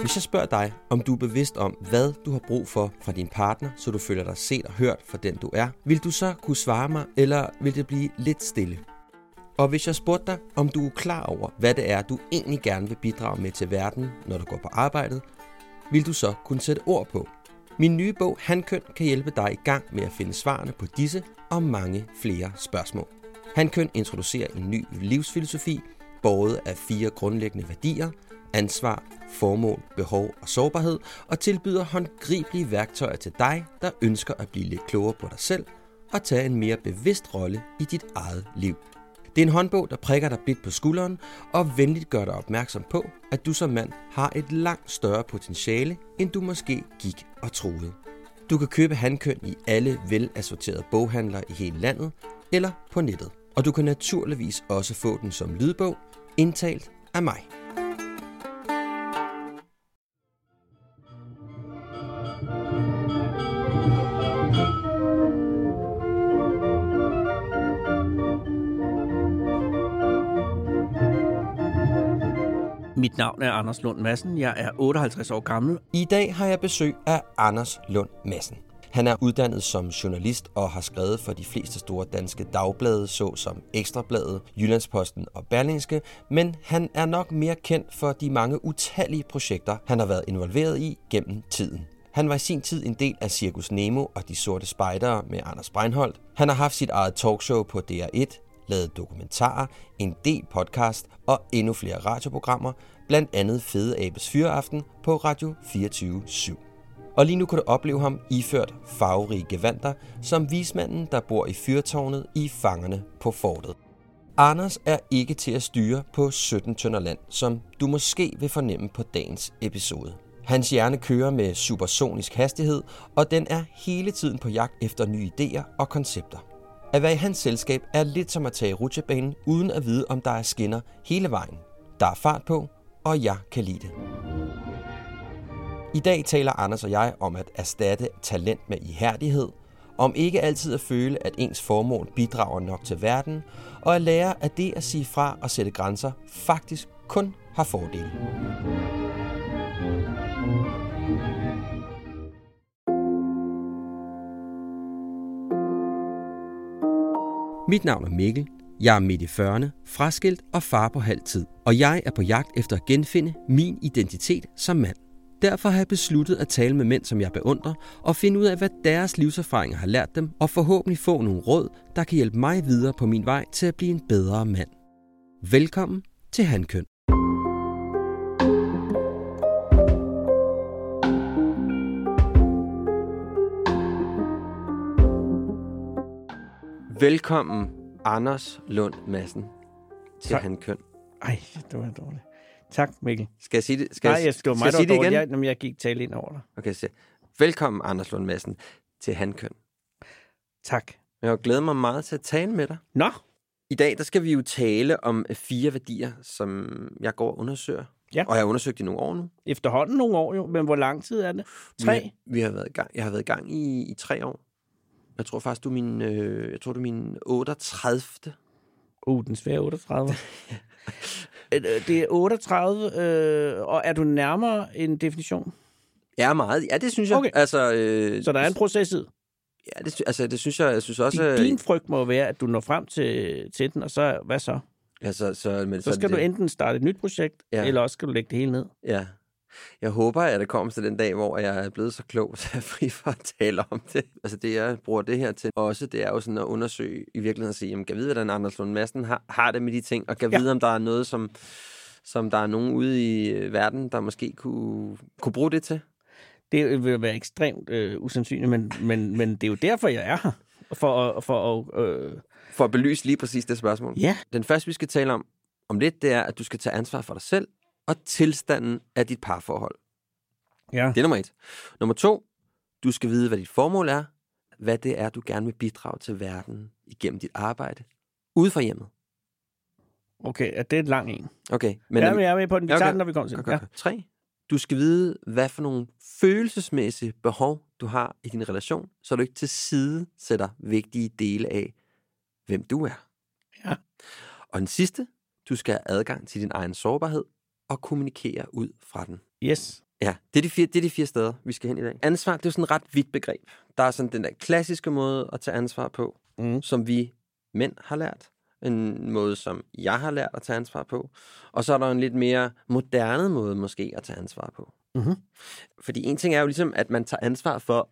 Hvis jeg spørger dig, om du er bevidst om, hvad du har brug for fra din partner, så du føler dig set og hørt for den du er, vil du så kunne svare mig, eller vil det blive lidt stille? Og hvis jeg spurgte dig, om du er klar over, hvad det er, du egentlig gerne vil bidrage med til verden, når du går på arbejdet, vil du så kunne sætte ord på. Min nye bog, Handkøn, kan hjælpe dig i gang med at finde svarene på disse og mange flere spørgsmål. Hankøn introducerer en ny livsfilosofi, båret af fire grundlæggende værdier, ansvar, formål, behov og sårbarhed, og tilbyder håndgribelige værktøjer til dig, der ønsker at blive lidt klogere på dig selv og tage en mere bevidst rolle i dit eget liv. Det er en håndbog, der prikker dig blidt på skulderen og venligt gør dig opmærksom på, at du som mand har et langt større potentiale, end du måske gik og troede. Du kan købe handkøn i alle velassorterede boghandlere i hele landet eller på nettet. Og du kan naturligvis også få den som lydbog, indtalt af mig. Mit navn er Anders Lund Madsen. Jeg er 58 år gammel. I dag har jeg besøg af Anders Lund Madsen. Han er uddannet som journalist og har skrevet for de fleste store danske dagblade, såsom Ekstrabladet, Jyllandsposten og Berlingske, men han er nok mere kendt for de mange utallige projekter, han har været involveret i gennem tiden. Han var i sin tid en del af Cirkus Nemo og De Sorte Spejdere med Anders Breinholt. Han har haft sit eget talkshow på DR1, lavet dokumentarer, en del podcast og endnu flere radioprogrammer, blandt andet Fede Abes Fyreaften på Radio 24 /7. Og lige nu kan du opleve ham iført farverige gevanter som vismanden, der bor i fyrtårnet i Fangerne på fortet. Anders er ikke til at styre på 17 tønder land, som du måske vil fornemme på dagens episode. Hans hjerne kører med supersonisk hastighed, og den er hele tiden på jagt efter nye idéer og koncepter. At være i hans selskab er lidt som at tage rutsjebanen, uden at vide, om der er skinner hele vejen. Der er fart på, og jeg kan lide det. I dag taler Anders og jeg om at erstatte talent med ihærdighed, om ikke altid at føle, at ens formål bidrager nok til verden, og at lære, at det at sige fra og sætte grænser faktisk kun har fordele. Mit navn er Mikkel. Jeg er midt i 40'erne, fraskilt og far på halv tid. Og jeg er på jagt efter at genfinde min identitet som mand. Derfor har jeg besluttet at tale med mænd, som jeg beundrer, og finde ud af, hvad deres livserfaringer har lært dem, og forhåbentlig få nogle råd, der kan hjælpe mig videre på min vej til at blive en bedre mand. Velkommen til Hankøn. Velkommen, Anders Lund Madsen, til Tak. Hankøn. Ej, det var dårligt. Tak, Mikkel. Skal jeg sige det? Skal Nej, jeg, jeg skal, skal mig, jeg sige det igen? Jeg, jamen, jeg gik tale ind over dig. Okay, så. Velkommen, Anders Lund Madsen, til Hankøn. Tak. Jeg glæder mig meget til at tale med dig. Nå, I dag der skal vi jo tale om øh, fire værdier, som jeg går og undersøger. Ja. Og jeg har undersøgt i nogle år nu. efterhånden nogle år jo, men hvor lang tid er det? Tre? Vi, vi har været i gang, jeg har været i gang i, i tre år. Jeg tror faktisk, du er min, øh, jeg tror, du er min 38. Uh, den svære 38. Øh, det er 38, øh, og er du nærmere en definition? Ja, meget. Ja, det synes jeg. Okay. Altså, øh, Så der er en proces i. Ja, det, altså, det synes jeg, jeg synes også... Din, øh, din frygt må være, at du når frem til, til den, og så, hvad så? altså, så, men, Så skal det, du enten starte et nyt projekt, Ja. ja. eller også skal du lægge det hele ned. Ja. Jeg håber, at det kommer til den dag, hvor jeg er blevet så klog, så jeg er fri for at tale om det. Altså det, jeg bruger det her til også, det er jo sådan at undersøge i virkeligheden at sige, jamen, kan vide, hvordan Anders Lund Madsen har, har det med de ting, og kan Ja. vide, om der er noget, som, som der er nogen ude i øh, verden, der måske kunne, kunne bruge det til? Det vil være ekstremt øh, usandsynligt, men, men, men det er jo derfor, jeg er her. For at, for at øh, for at belyse lige præcis det spørgsmål. Ja. Den første, vi skal tale om om lidt, det er, at du skal tage ansvar for dig selv og tilstanden af dit parforhold. Ja. Det er nummer et. Nummer to, du skal vide, hvad dit formål er, hvad det er, du gerne vil bidrage til verden igennem dit arbejde, ude for hjemmet. Okay, er det et lang en? Okay, Men ja, men jeg er med på den. Vi Ja, tager okay. den, når vi kommer til Godt, den. Ja. Tre, du skal vide, hvad for nogle følelsesmæssige behov, du har i din relation, så du ikke til side sætter vigtige dele af, hvem du er. Ja. Og den sidste, du skal have adgang til din egen sårbarhed og kommunikere ud fra den. Yes. Ja, det er, de fire, det er de fire steder, vi skal hen i dag. Ansvar, det er jo sådan et ret vidt begreb. Der er sådan den der klassiske måde at tage ansvar på, Mm. som vi mænd har lært. En måde, som jeg har lært at tage ansvar på. Og så er der en lidt mere moderne måde måske at tage ansvar på. Mhm. Fordi en ting er jo ligesom, at man tager ansvar for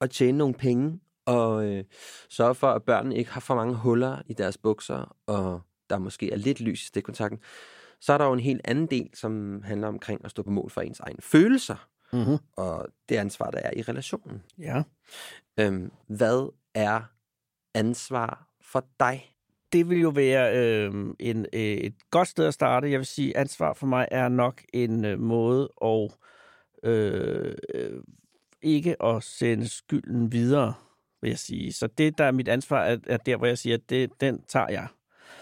at tjene nogle penge, og øh, sørge for, at børnene ikke har for mange huller i deres bukser, og der måske er lidt lys i stikkontakten. Så er der jo en helt anden del, som handler omkring at stå på mål for ens egne følelser, Mm-hmm. og det ansvar, der er i relationen. Ja. Øhm, hvad er ansvar for dig? Det vil jo være øh, en, øh, et godt sted at starte. Jeg vil sige, ansvar for mig er nok en øh, måde at øh, øh, ikke at sende skylden videre, vil jeg sige. Så det, der er mit ansvar, er, er der, hvor jeg siger, at det, den tager jeg.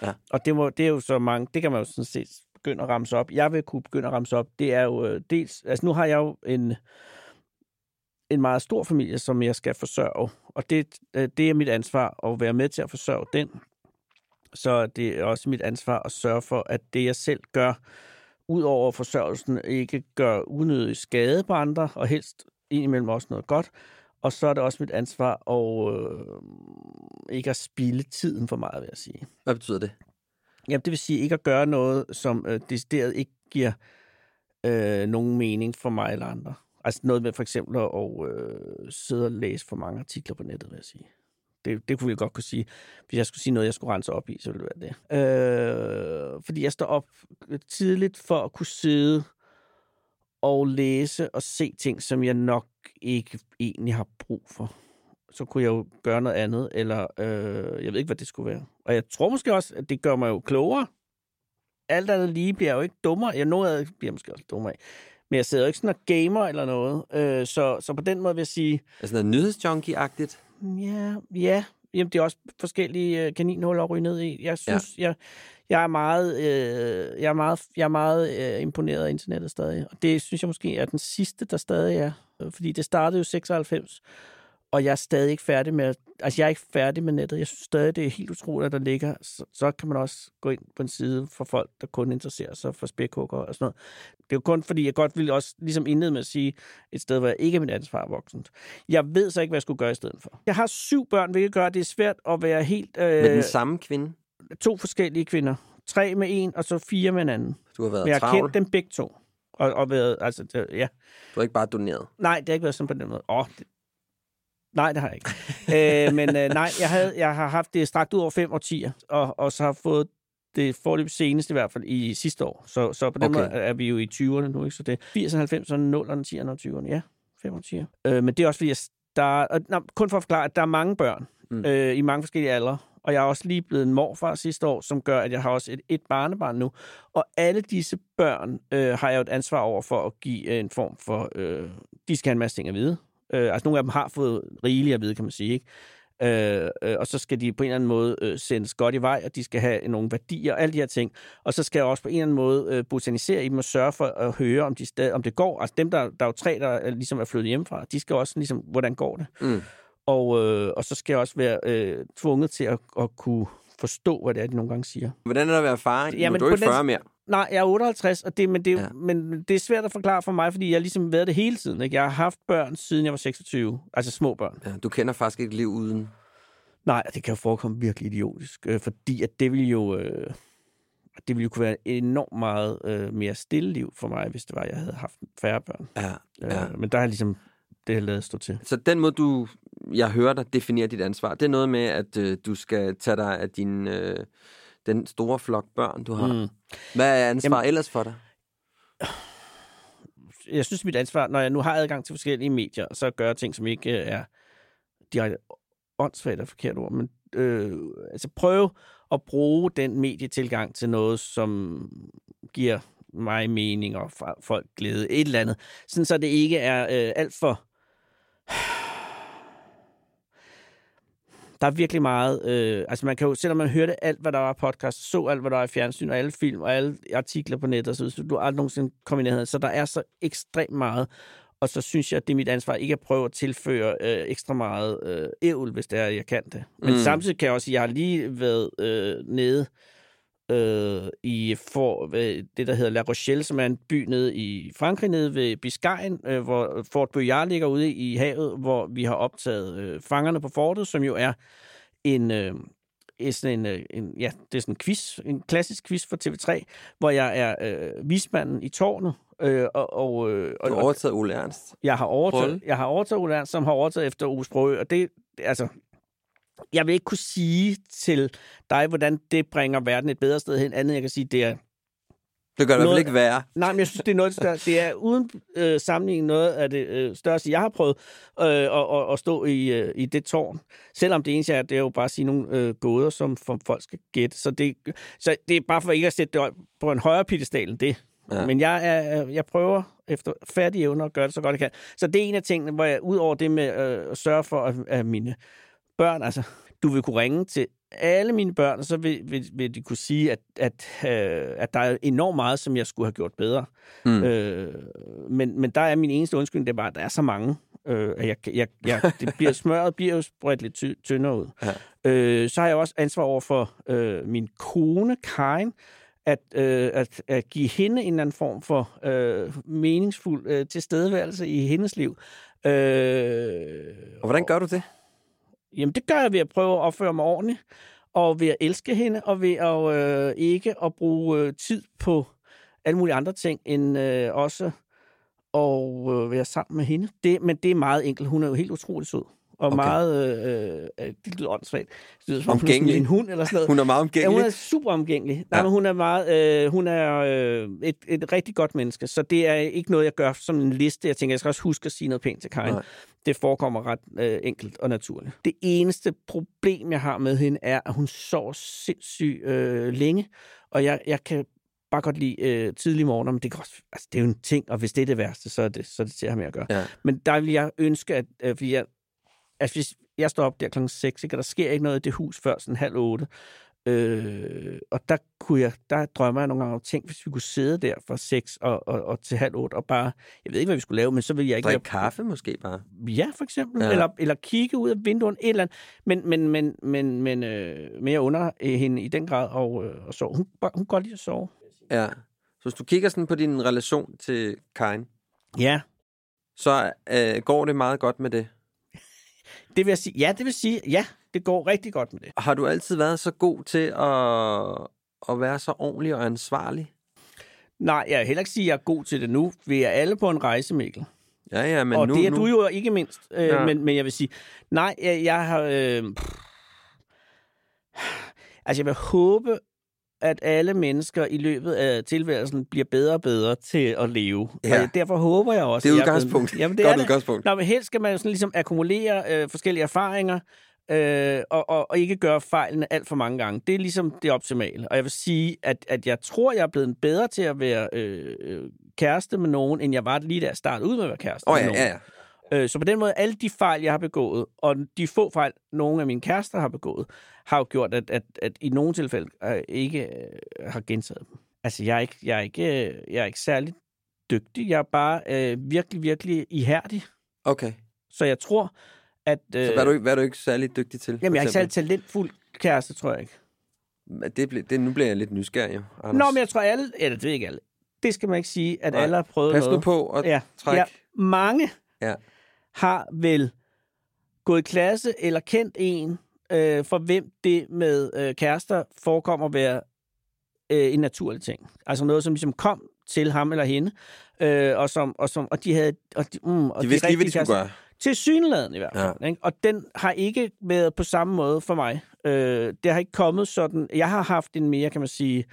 Ja. Og det, må, det er jo så mange, det kan man jo sådan set begynde at ramse op. Jeg vil kunne begynde at ramse op. Det er jo øh, dels, altså nu har jeg jo en, en meget stor familie, som jeg skal forsørge. Og det, øh, det er mit ansvar at være med til at forsørge den. Så det er også mit ansvar at sørge for, at det, jeg selv gør, ud over forsørgelsen, ikke gør unødig skade på andre, og helst indimellem også noget godt. Og så er det også mit ansvar at øh, ikke at spilde tiden for meget, vil jeg sige. Hvad betyder det? Jamen, det vil sige ikke at gøre noget, som øh, decideret ikke giver øh, nogen mening for mig eller andre. Altså noget med for eksempel at øh, sidde og læse for mange artikler på nettet, vil jeg sige. Det, det kunne vi godt kunne sige. Hvis jeg skulle sige noget, jeg skulle rense op i, så ville det være det. Øh, fordi jeg står op øh, tidligt for at kunne sidde og læse og se ting, som jeg nok ikke egentlig har brug for. Så kunne jeg jo gøre noget andet, eller øh, jeg ved ikke, hvad det skulle være. Og jeg tror måske også, at det gør mig jo klogere. Alt andet lige bliver jeg jo ikke dummere. Jeg noget af det bliver måske også dummere af. Men jeg sidder jo ikke sådan og gamer eller noget. Øh, så, så på den måde vil jeg sige, Altså noget nyhedsjunkie-agtigt? Ja, ja. Jamen, det er også forskellige øh, kaninhuller at ryge ned i. Jeg synes, ja. jeg, jeg er meget, øh, jeg er meget, jeg er meget øh, imponeret af internettet stadig. Og det synes jeg måske er den sidste, der stadig er. Øh, Fordi det startede jo 96, og jeg er stadig ikke færdig med, altså jeg er ikke færdig med nettet. Jeg synes stadig, det er helt utroligt, at der ligger, så, så kan man også gå ind på en side for folk, der kun interesserer sig for spækhugger og sådan noget. Det er jo kun fordi, jeg godt ville også ligesom indlede med at sige, et sted, hvor jeg ikke er mit ansvar voksent. Jeg ved så ikke, hvad jeg skulle gøre i stedet for. Jeg har syv børn, hvilket gør, at det er svært at være helt... Øh, Med den samme kvinde? to forskellige kvinder. Tre med en, og så fire med en anden. Du har været Men jeg har travl. kendt dem begge to. Og, og været, altså, det, ja. Du har ikke bare doneret. Nej, det har ikke været sådan på den måde. Åh, det... Nej, det har jeg ikke. øh, men øh, nej, jeg, havde, jeg har haft det strakt ud over fem årtier, og, og så har fået det forløb senest i hvert fald i sidste år. Så, så på den Okay. måde er vi jo i 20'erne nu, ikke? Så det er 80'erne, 90'erne, 0'erne, 10'erne og 20'erne. Ja, fem årtier. Øh, men det er også fordi, jeg der, og, nå, kun for at forklare, at der er mange børn Mm. mm. øh, i mange forskellige aldre. Og jeg er også lige blevet en morfar sidste år, som gør, at jeg har også et, et barnebarn nu. Og alle disse børn øh, har jeg jo et ansvar over for at give øh, en form for... Øh, de skal have en masse ting at vide. Øh, altså nogle af dem har fået rigeligt at vide, kan man sige. Ikke? Øh, øh, og så skal de på en eller anden måde øh, sendes godt i vej, og de skal have nogle værdier og alle de her ting. Og så skal jeg også på en eller anden måde øh, botanisere i dem og sørge for at høre, om, de stadig, om det går. Altså dem, der, der er jo tre, der øh, ligesom er flyttet hjemmefra, de skal også ligesom, hvordan går det? Mm. Og, øh, og så skal jeg også være øh, tvunget til at, at kunne forstå, hvad det er, de nogle gange siger. Hvordan er det at være far? Ja, men du er på ikke den- 40 mere. Nej, jeg er 58, og det, men, det, Ja. men det er svært at forklare for mig, fordi jeg har ligesom været det hele tiden. Ikke? Jeg har haft børn, siden jeg var 26, altså små børn. Ja, du kender faktisk ikke liv uden. Nej, det kan jo forekomme virkelig idiotisk, øh, fordi at det ville jo... Øh, det ville jo kunne være enormt meget øh, mere stille liv for mig, hvis det var, jeg havde haft færre børn. Ja, Øh, ja. Men der har jeg ligesom det lavet stå til. Så den måde, du, jeg hører dig definere dit ansvar, det er noget med, at øh, du skal tage dig af din, øh, den store flok børn, du har. Mm. Hvad er ansvar Jamen, ellers for dig? jeg synes, mit ansvar, når jeg nu har adgang til forskellige medier, så gør jeg ting, som ikke øh, er direkte åndssvagt er forkert ord, men øh, altså prøve at bruge den medietilgang til noget, som giver mig mening og folk glæde, et eller andet. Sådan så det ikke er øh, alt for... Der er virkelig meget... Øh, altså man kan jo, selvom man hørte alt, hvad der var podcast, så alt, hvad der var i fjernsyn, og alle film, og alle artikler på nettet, så, så du aldrig nogensinde i nærheden. Så der er så ekstremt meget. Og så synes jeg, at det er mit ansvar ikke at prøve at tilføre øh, ekstra meget øh, ævl, hvis det er, jeg kan det. Men mm. samtidig kan jeg også sige, at jeg har lige været øh, nede øh, i for, øh, det, der hedder La Rochelle, som er en by nede i Frankrig, nede ved Biscayen, øh, hvor Fort Boyard ligger ude i havet, hvor vi har optaget øh, fangerne på fortet, som jo er en... Øh, sådan en, øh, en, ja, det er sådan en quiz, en klassisk quiz for TV3, hvor jeg er øh, vismanden i tårnet. Øh, og, og, øh, du har overtaget Ole Ernst? Jeg har overtaget, jeg har overtaget Ole Ernst, som har overtaget efter Ove Sprø, og det, altså, jeg vil ikke kunne sige til dig, hvordan det bringer verden et bedre sted hen, andet jeg kan sige, det er det gør det i hvert fald ikke værre. Nej, men jeg synes, det er noget større. Det er uden øh, sammenligning noget af det øh, største, jeg har prøvet øh, at, at, at stå i, øh, i det tårn. Selvom det eneste er, det er jo bare at sige nogle øh, gåder, som folk skal gætte. Så det, så det er bare for ikke at sætte det på en højere pittestal end det. Ja. Men jeg, er, jeg prøver efter færdige evner at gøre det så godt jeg kan. Så det er en af tingene, hvor jeg ud over det med øh, at sørge for, at, at mine børn, altså du vil kunne ringe til alle mine børn, og så vil, vil, vil de kunne sige, at, at, øh, at der er enormt meget, som jeg skulle have gjort bedre. Mm. Øh, men, men der er min eneste undskyldning, det er bare, at der er så mange, øh, at jeg, jeg, jeg, det bliver smøret bliver jo spredt lidt ty, tyndere ud. Ja. Øh, så har jeg også ansvar over for øh, min kone, Karin, at, øh, at, at give hende en eller anden form for øh, meningsfuld øh, tilstedeværelse i hendes liv. Øh, og hvordan gør du det? Jamen, det gør jeg ved at prøve at opføre mig ordentligt, og ved at elske hende, og ved at øh, ikke at bruge øh, tid på alle mulige andre ting, end øh, også at øh, være sammen med hende. Det, men det er meget enkelt. Hun er jo helt utrolig sød og okay. meget, øh, øh, det lyder åndssvagt. Det lyder som omgængelig. en hund eller sådan noget. Hun er meget omgængelig. Ja, hun er super omgængelig. Nej, ja. men hun er, meget, øh, hun er øh, et, et rigtig godt menneske, så det er ikke noget, jeg gør som en liste. Jeg tænker, jeg skal også huske at sige noget pænt til Karin. Nej. Det forekommer ret øh, enkelt og naturligt. Det eneste problem, jeg har med hende, er, at hun sover sindssygt øh, længe, og jeg, jeg kan bare godt lide øh, tidlig morgen, men det, kan også, altså, det er jo en ting, og hvis det er det værste, så er det, så er det til at have med at gøre. Ja. Men der vil jeg ønske, at øh, fordi jeg altså hvis jeg står op der klokken 6, ikke, og der sker ikke noget i det hus før sådan halv 8, Øh, og der kunne jeg, der drømmer jeg nogle gange om, tænk, hvis vi kunne sidde der fra 6 og, og, og til halv 8 og bare, jeg ved ikke, hvad vi skulle lave, men så vil jeg ikke... Drikke kaffe måske bare? Ja, for eksempel. Ja. Eller, eller kigge ud af vinduet, et eller andet. Men, men, men, men, men, øh, men jeg under hende i den grad og, øh, og sove. Hun, hun kan godt lide at sove. Ja. Så hvis du kigger sådan på din relation til Karin, ja. så øh, går det meget godt med det? Det vil jeg sige, ja, det vil sige, ja, det går rigtig godt med det. Har du altid været så god til at, at være så ordentlig og ansvarlig? Nej, jeg vil heller ikke sige, at jeg er god til det nu. Vi er alle på en rejse, Mikkel. Ja, ja, men og nu... det er nu... du jo ikke mindst. Øh, ja. men, men jeg vil sige, nej, jeg, jeg har... Øh, altså, jeg vil håbe, at alle mennesker i løbet af tilværelsen bliver bedre og bedre til at leve. Ja. Og derfor håber jeg også... Det er udgangspunkt. Jamen, det Godt er udgangspunkt. Nå, men helst skal man jo sådan ligesom akkumulere øh, forskellige erfaringer, øh, og, og, og ikke gøre fejlene alt for mange gange. Det er ligesom det optimale. Og jeg vil sige, at, at jeg tror, jeg er blevet bedre til at være øh, øh kæreste med nogen, end jeg var lige da jeg startede ud med at være kæreste oh, ja, med nogen. Ja, ja. Øh, så på den måde, alle de fejl, jeg har begået, og de få fejl, nogle af mine kærester har begået, har jo gjort, at, at, at i nogle tilfælde øh, ikke øh, har gentaget dem. Altså, jeg er ikke, jeg er ikke, øh, jeg er ikke særlig dygtig. Jeg er bare øh, virkelig, virkelig ihærdig. Okay. Så jeg tror, at... Øh, så hvad er, du, hvad er du ikke særlig dygtig til? Jamen, jeg er ikke særlig talentfuld kæreste, tror jeg ikke. Det, ble, det, nu bliver jeg lidt nysgerrig, Anders. Nå, men jeg tror alle... Eller det er ikke alle. Det skal man ikke sige, at Nej. alle har prøvet Pas noget. Pas nu på at ja. trække... Ja, mange ja har vel gået i klasse eller kendt en, øh, for hvem det med øh, kærester forekommer at være øh, en naturlig ting. Altså noget, som ligesom kom til ham eller hende, øh, og, som, og, som, og de havde... Og de, mm, og de vidste lige, hvad de skulle gøre. Til synladen i hvert fald. Ja. Ikke? Og den har ikke været på samme måde for mig. Øh, det har ikke kommet sådan... Jeg har haft en mere, kan man sige... Øh,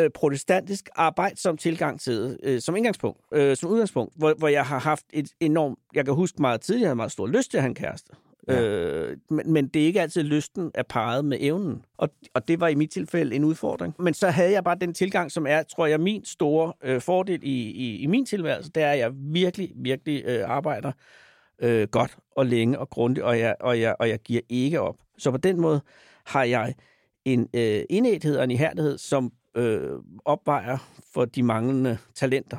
øh, protestantisk som tilgang til øh, som indgangspunkt, øh, som udgangspunkt, hvor, hvor jeg har haft et enormt, jeg kan huske meget tidligere, jeg havde meget stor lyst til at have en kæreste. Ja. Øh, men, men det er ikke altid lysten er parret med evnen. Og, og det var i mit tilfælde en udfordring. Men så havde jeg bare den tilgang, som er, tror jeg, min store øh, fordel i, i, i min tilværelse, det er, at jeg virkelig, virkelig øh, arbejder øh, godt og længe og grundigt, og jeg, og, jeg, og jeg giver ikke op. Så på den måde har jeg en øh, indæthed og en ihærdighed, som øh, opvejer for de manglende talenter.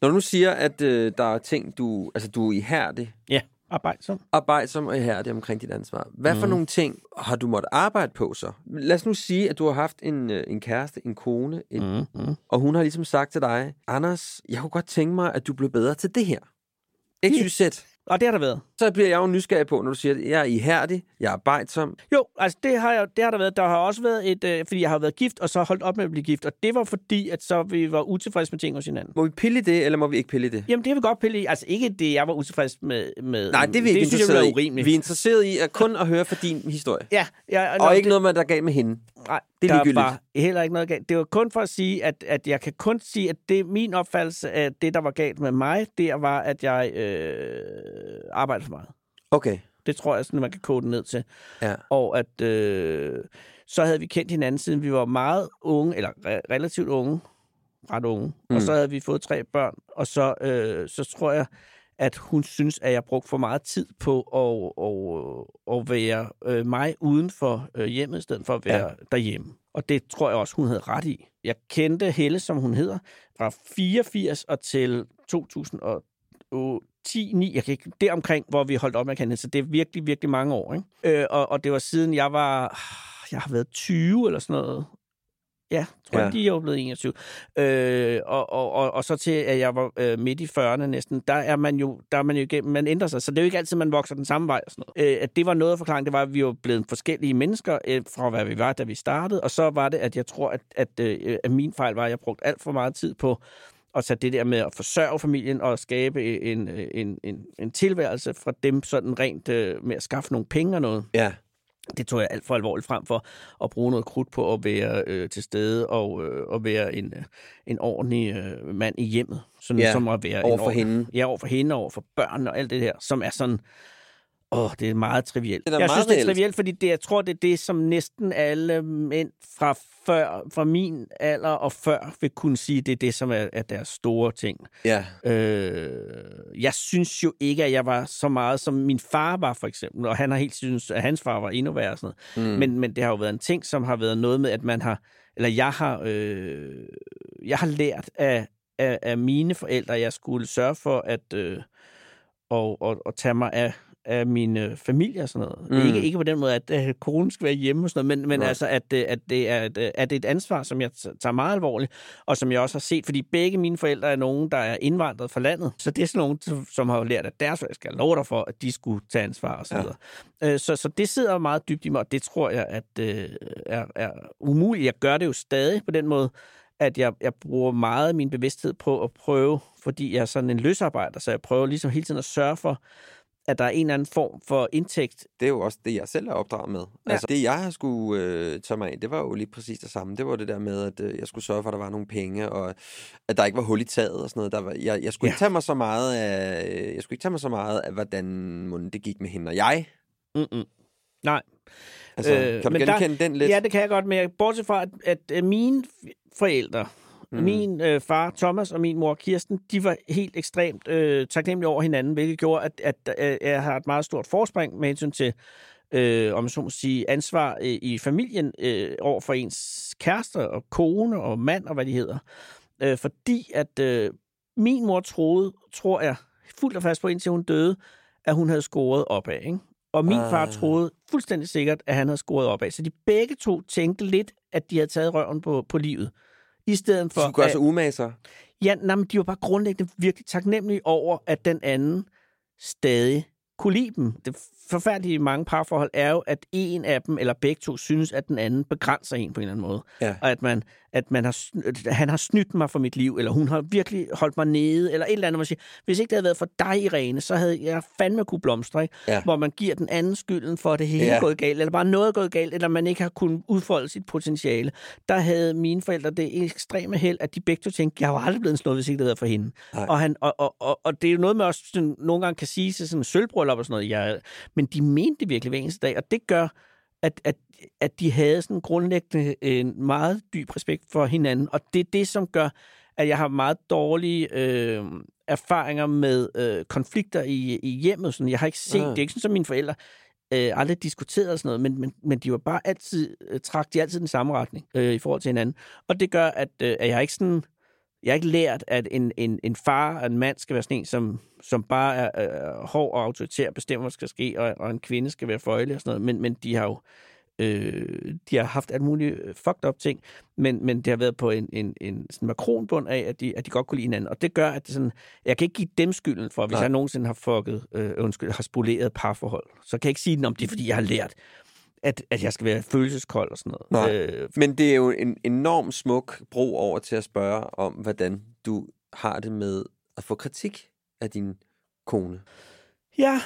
Når du nu siger, at øh, der er ting, du, altså, du er ihærdig, Ja, arbejdsom. arbejdsom og ihærdig omkring dit ansvar. Hvad for Mhm. nogle ting har du måttet arbejde på så? Lad os nu sige, at du har haft en, øh, en kæreste, en kone, en, mm. Og hun har ligesom sagt til dig, Anders, jeg kunne godt tænke mig, at du blev bedre til det her. XYZ. Og det har der været. Så bliver jeg jo nysgerrig på, når du siger, at jeg er ihærdig, jeg er arbejdsom. Jo, altså det har, jeg, det har der været. Der har også været et, øh, fordi jeg har været gift, og så holdt op med at blive gift. Og det var fordi, at så vi var utilfredse med ting hos hinanden. Må vi pille i det, eller må vi ikke pille i det? Jamen, det vil vi godt pille i. Altså ikke det, jeg var utilfreds med. med Nej, det er vi ikke det synes jeg i. Vi er interesseret i at kun at høre fra din historie. Ja, ja Og nå, ikke det, noget med, der er galt med hende. Nej, det er der var heller ikke noget galt. Det var kun for at sige, at, at jeg kan kun sige, at det min opfattelse af det, der var galt med mig, det var, at jeg øh, arbejdede for meget. Okay. Det tror jeg, sådan, man kan kode det ned til. Ja. Og at øh, så havde vi kendt hinanden, siden vi var meget unge, eller re- relativt unge, ret unge. Mm. Og så havde vi fået tre børn, og så, øh, så tror jeg, at hun synes, at jeg brugte for meget tid på at, at, at være øh, mig uden for øh, hjemmet, i stedet for at være Ja. derhjemme. Og det tror jeg også, hun havde ret i. Jeg kendte Helle, som hun hedder, fra 84 og til 2010 9, jeg kan ikke, det omkring, hvor vi holdt op med at kende. Så det er virkelig, virkelig mange år. Ikke? Øh, og, og det var siden jeg var, jeg har været 20 eller sådan noget. Ja, tror Ja. jeg, de er jo blevet 21. Øh, og, og, og, og så til, at jeg var øh, midt i 40'erne næsten, der er man jo, der er man jo igennem, man ændrer sig, så det er jo ikke altid, man vokser den samme vej og sådan noget. Øh, at det var noget af forklaringen, det var, at vi var blevet forskellige mennesker øh, fra, hvad vi var, da vi startede, og så var det, at jeg tror, at, at, øh, at min fejl var, at jeg brugte alt for meget tid på at tage det der med at forsørge familien og skabe en, en, en, en tilværelse fra dem sådan rent øh, med at skaffe nogle penge og noget Ja. Det tog jeg alt for alvorligt frem for at bruge noget krudt på at være øh, til stede og, øh, og være en, øh, en ordentlig øh, mand i hjemmet. Sådan Ja, som at være over for hende. Ja, over for hende, over for børn og alt det her, som er sådan... Åh, det er meget trivielt. Det er jeg meget synes, det er trivielt, fordi det, jeg tror, det er det, som næsten alle mænd fra, før, fra min alder og før vil kunne sige, det er det, som er, er deres store ting. Ja. Øh, jeg synes jo ikke, at jeg var så meget, som min far var, for eksempel. Og han har helt synes, at hans far var endnu værre. Sådan noget. Mm. Men, men det har jo været en ting, som har været noget med, at man har... Eller jeg har, øh, jeg har lært af, af, af mine forældre, at jeg skulle sørge for at, øh, og, og, og tage mig af, af min øh, familie og sådan noget. Mm. Ikke, ikke på den måde, at øh, konen skal være hjemme og sådan noget, men, men altså, at, øh, at, det er, et, øh, at det er et ansvar, som jeg tager meget alvorligt, og som jeg også har set, fordi begge mine forældre er nogen, der er indvandret fra landet, så det er sådan nogen, som- som har lært, at deres forældre skal love dig for, at de skulle tage ansvar og så Ja. Øh, Så, så det sidder meget dybt i mig, og det tror jeg, at øh, er, er umuligt. Jeg gør det jo stadig på den måde, at jeg, jeg bruger meget af min bevidsthed på at prøve, fordi jeg er sådan en løsarbejder, så jeg prøver ligesom hele tiden at sørge for, at der er en eller anden form for indtægt. Det er jo også det, jeg selv er opdraget med. Ja. Altså, det, jeg har skulle øh, tage mig af, det var jo lige præcis det samme. Det var det der med, at øh, jeg skulle sørge for, at der var nogle penge, og at der ikke var hul i taget og sådan noget. Der var, jeg, jeg skulle Ja. ikke tage mig så meget af, jeg skulle ikke tage mig så meget af, hvordan det gik med hende og jeg. Mm-mm. Nej. Altså, øh, kan du men der- genkende den lidt? Ja, det kan jeg godt, men jeg- bortset fra, at, at øh, mine forældre, Mm. min øh, far Thomas og min mor Kirsten, de var helt ekstremt øh, taknemmelige over hinanden, hvilket gjorde, at, at øh, jeg har et meget stort forspring med hensyn til, øh, om så må sige, ansvar øh, i familien øh, over for ens kærester og kone og mand og hvad de hedder. Øh, fordi at øh, min mor troede, tror jeg, fuldt og fast på, indtil hun døde, at hun havde scoret opad. Ikke? Og min Ah. far troede fuldstændig sikkert, at han havde scoret opad. Så de begge to tænkte lidt, at de havde taget røven på, på livet. I stedet for... Du skulle gøre umage sig. Ja, nej, men de var bare grundlæggende virkelig taknemmelige over, at den anden stadig kunne lide dem. Det forfærdelige mange parforhold er jo, at en af dem, eller begge to, synes, at den anden begrænser en på en eller anden måde. Ja. Og at, man, at man har, han har snydt mig for mit liv, eller hun har virkelig holdt mig nede, eller et eller andet, man siger, hvis ikke det havde været for dig, Irene, så havde jeg fandme kunne blomstre, ikke? Ja. Hvor man giver den anden skylden for, at det hele Ja. gået galt, eller bare noget gået galt, eller man ikke har kunnet udfolde sit potentiale. Der havde mine forældre det ekstreme held, at de begge to tænkte, jeg var aldrig blevet slået, hvis ikke det havde været for hende. Nej. Og, han, og, og, og, og, det er jo noget, man også sådan, nogle gange kan sige til sådan en sølvbror bryllup og sådan noget. Jeg, men de mente det virkelig hver eneste dag, og det gør, at, at, at de havde sådan grundlæggende en meget dyb respekt for hinanden, og det er det, som gør, at jeg har meget dårlige øh, erfaringer med øh, konflikter i, i hjemmet. Sådan, jeg har ikke set, ja. det er ikke sådan, som mine forældre øh, aldrig diskuteret og sådan noget, men, men, men de var bare altid, øh, trak de altid den samme retning øh, i forhold til hinanden. Og det gør, at, øh, at jeg ikke sådan, jeg har ikke lært, at en, en, en far og en mand skal være sådan en, som, som bare er øh, hård og autoritær, bestemmer, hvad der skal ske, og, og en kvinde skal være føjelig og sådan noget. Men, men de har jo øh, de har haft alt muligt øh, fucked up ting, men, men det har været på en, en, en sådan makronbund af, at de, at de godt kunne lide hinanden. Og det gør, at det sådan, jeg kan ikke give dem skylden for, hvis Nej. jeg nogensinde har fucket, øh, undskyld, har spoleret parforhold. Så kan jeg ikke sige, om det er, fordi jeg har lært, at, at jeg skal være følelseskold og sådan noget. Nej. Øh, Men det er jo en enorm smuk bro over til at spørge om, hvordan du har det med at få kritik af din kone. Ja,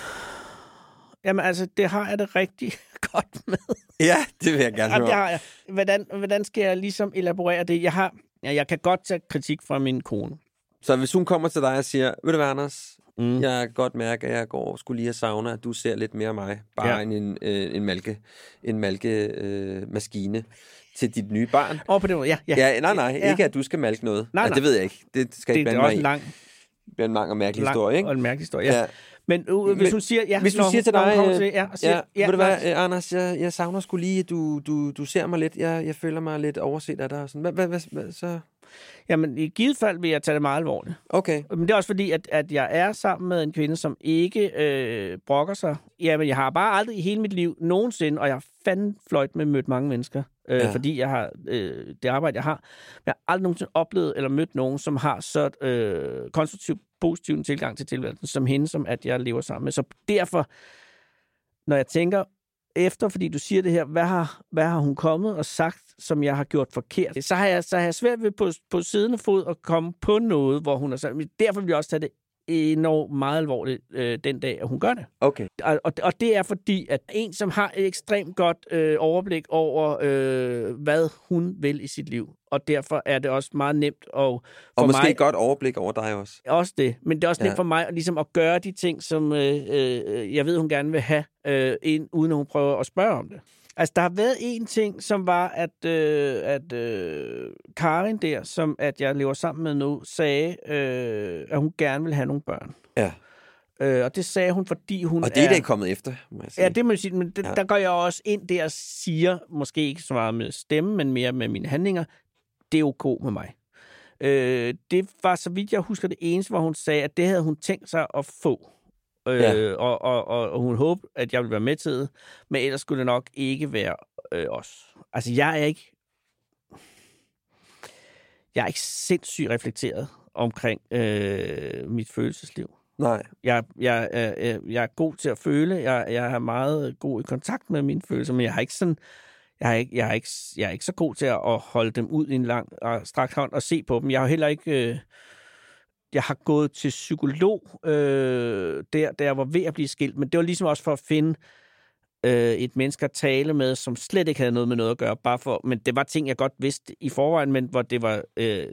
Jamen altså, det har jeg det rigtig godt med. Ja, det vil jeg gerne høre. Har jeg. Hvordan, hvordan skal jeg ligesom elaborere det? Jeg, har, ja, jeg kan godt tage kritik fra min kone. Så hvis hun kommer til dig og siger, ved du hvad, Anders, mm. jeg kan godt mærke, at jeg går skulle lige have savner, at du ser lidt mere af mig, bare ja. en, øh, en malke, en malke øh, maskine til dit nye barn. Åh, oh, på den måde, ja. Ja, ja nej, nej, ja. ikke at du skal malke noget. Nej, nej. det ved jeg ikke. Det skal det, ikke blande det er også en lang, det er en lang og mærkelig lang historie, ikke? og en mærkelig historie, ja. ja. Men uh, hvis hun siger... Ja, hvis du siger til dig... Til, ja, siger, ja, ja, ved du hvad, øh, Anders, jeg, jeg savner skulle lige, at du, du, du ser mig lidt. Jeg, jeg føler mig lidt overset af dig. Og sådan. Hvad, hvad, hvad, så... Jamen, i givet fald vil jeg tage det meget alvorligt. Okay. Men det er også fordi, at, at jeg er sammen med en kvinde, som ikke øh, brokker sig. Jamen, jeg har bare aldrig i hele mit liv nogensinde, og jeg har fandme fløjt med mødt mange mennesker, øh, ja. fordi jeg har øh, det arbejde, jeg har. Men jeg har aldrig nogensinde oplevet eller mødt nogen, som har så øh, konstruktiv, positiv tilgang til tilværelsen, som hende, som at jeg lever sammen med. Så derfor, når jeg tænker efter, fordi du siger det her, hvad har, hvad har hun kommet og sagt, som jeg har gjort forkert? Så har jeg, så har jeg svært ved på, på siden fod at komme på noget, hvor hun har sagt, derfor vil jeg også tage det enormt meget alvorligt øh, den dag, at hun gør det. Okay. Og, og, og det er fordi, at en, som har et ekstremt godt øh, overblik over, øh, hvad hun vil i sit liv, og derfor er det også meget nemt at... Og måske mig, et godt overblik over dig også. Også det, men det er også ja. nemt for mig ligesom at gøre de ting, som øh, øh, jeg ved, hun gerne vil have, øh, ind, uden at hun prøver at spørge om det. Altså, der har været en ting, som var, at, øh, at øh, Karin der, som at jeg lever sammen med nu, sagde, øh, at hun gerne vil have nogle børn. Ja. Øh, og det sagde hun, fordi hun Og det er, er det kommet efter, må jeg sige. Ja, det må jeg sige. Men det, ja. der går jeg også ind der og siger, måske ikke så meget med stemme, men mere med mine handlinger, det er ok med mig. Øh, det var, så vidt jeg husker, det eneste, hvor hun sagde, at det havde hun tænkt sig at få. Øh, ja. og, og, og, og hun håbede, at jeg ville være med til det, men ellers skulle det nok ikke være øh, os. Altså, jeg er ikke... Jeg er ikke sindssygt reflekteret omkring øh, mit følelsesliv. Nej. Jeg, jeg, jeg, jeg er god til at føle. Jeg, jeg er meget god i kontakt med mine følelser, men jeg har ikke sådan... Jeg er ikke, jeg er ikke, jeg er ikke så god til at holde dem ud i en lang og strakt hånd og se på dem. Jeg har heller ikke... Øh, jeg har gået til psykolog, øh, der, der jeg var ved at blive skilt, men det var ligesom også for at finde øh, et menneske at tale med, som slet ikke havde noget med noget at gøre, bare for, men det var ting, jeg godt vidste i forvejen, men hvor det var øh,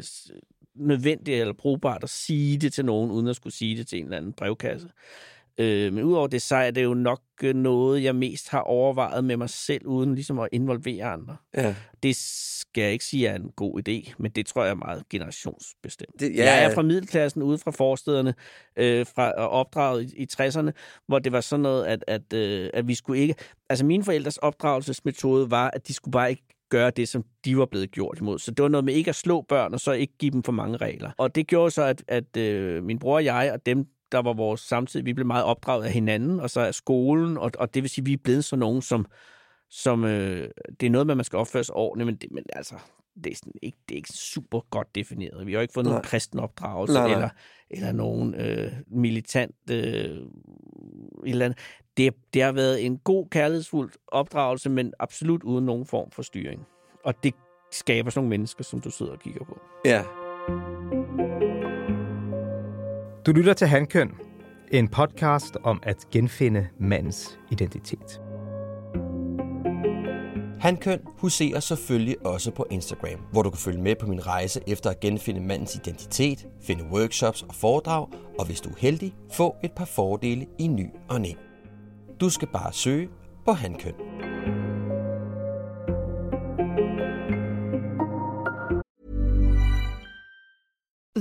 nødvendigt eller brugbart at sige det til nogen, uden at skulle sige det til en eller anden brevkasse. Øh, men udover det, så er det jo nok øh, noget, jeg mest har overvejet med mig selv, uden ligesom at involvere andre. Ja. Det skal jeg ikke sige er en god idé, men det tror jeg er meget generationsbestemt. Det, ja, jeg er fra middelklassen ude fra forstederne, øh, fra opdraget i, i 60'erne, hvor det var sådan noget, at, at, øh, at vi skulle ikke... Altså mine forældres opdragelsesmetode var, at de skulle bare ikke gøre det, som de var blevet gjort imod. Så det var noget med ikke at slå børn, og så ikke give dem for mange regler. Og det gjorde så, at, at øh, min bror og jeg, og dem, der var vores samtid, vi blev meget opdraget af hinanden, og så af skolen, og, og det vil sige, at vi er blevet sådan nogen, som, som øh, det er noget med, at man skal opføre sig ordentligt, men, det, men altså, det er, sådan ikke, det er ikke super godt defineret. Vi har ikke fået nej. nogen kristen opdragelse, nej, nej. eller, eller nogen øh, militant øh, eller andet. Det, det har været en god, kærlighedsfuld opdragelse, men absolut uden nogen form for styring. Og det skaber sådan nogle mennesker, som du sidder og kigger på. Ja. Du lytter til Handkøn, en podcast om at genfinde mandens identitet. Hankøn huserer selvfølgelig også på Instagram, hvor du kan følge med på min rejse efter at genfinde mandens identitet, finde workshops og foredrag, og hvis du er heldig, få et par fordele i ny og næ. Du skal bare søge på Hankøn.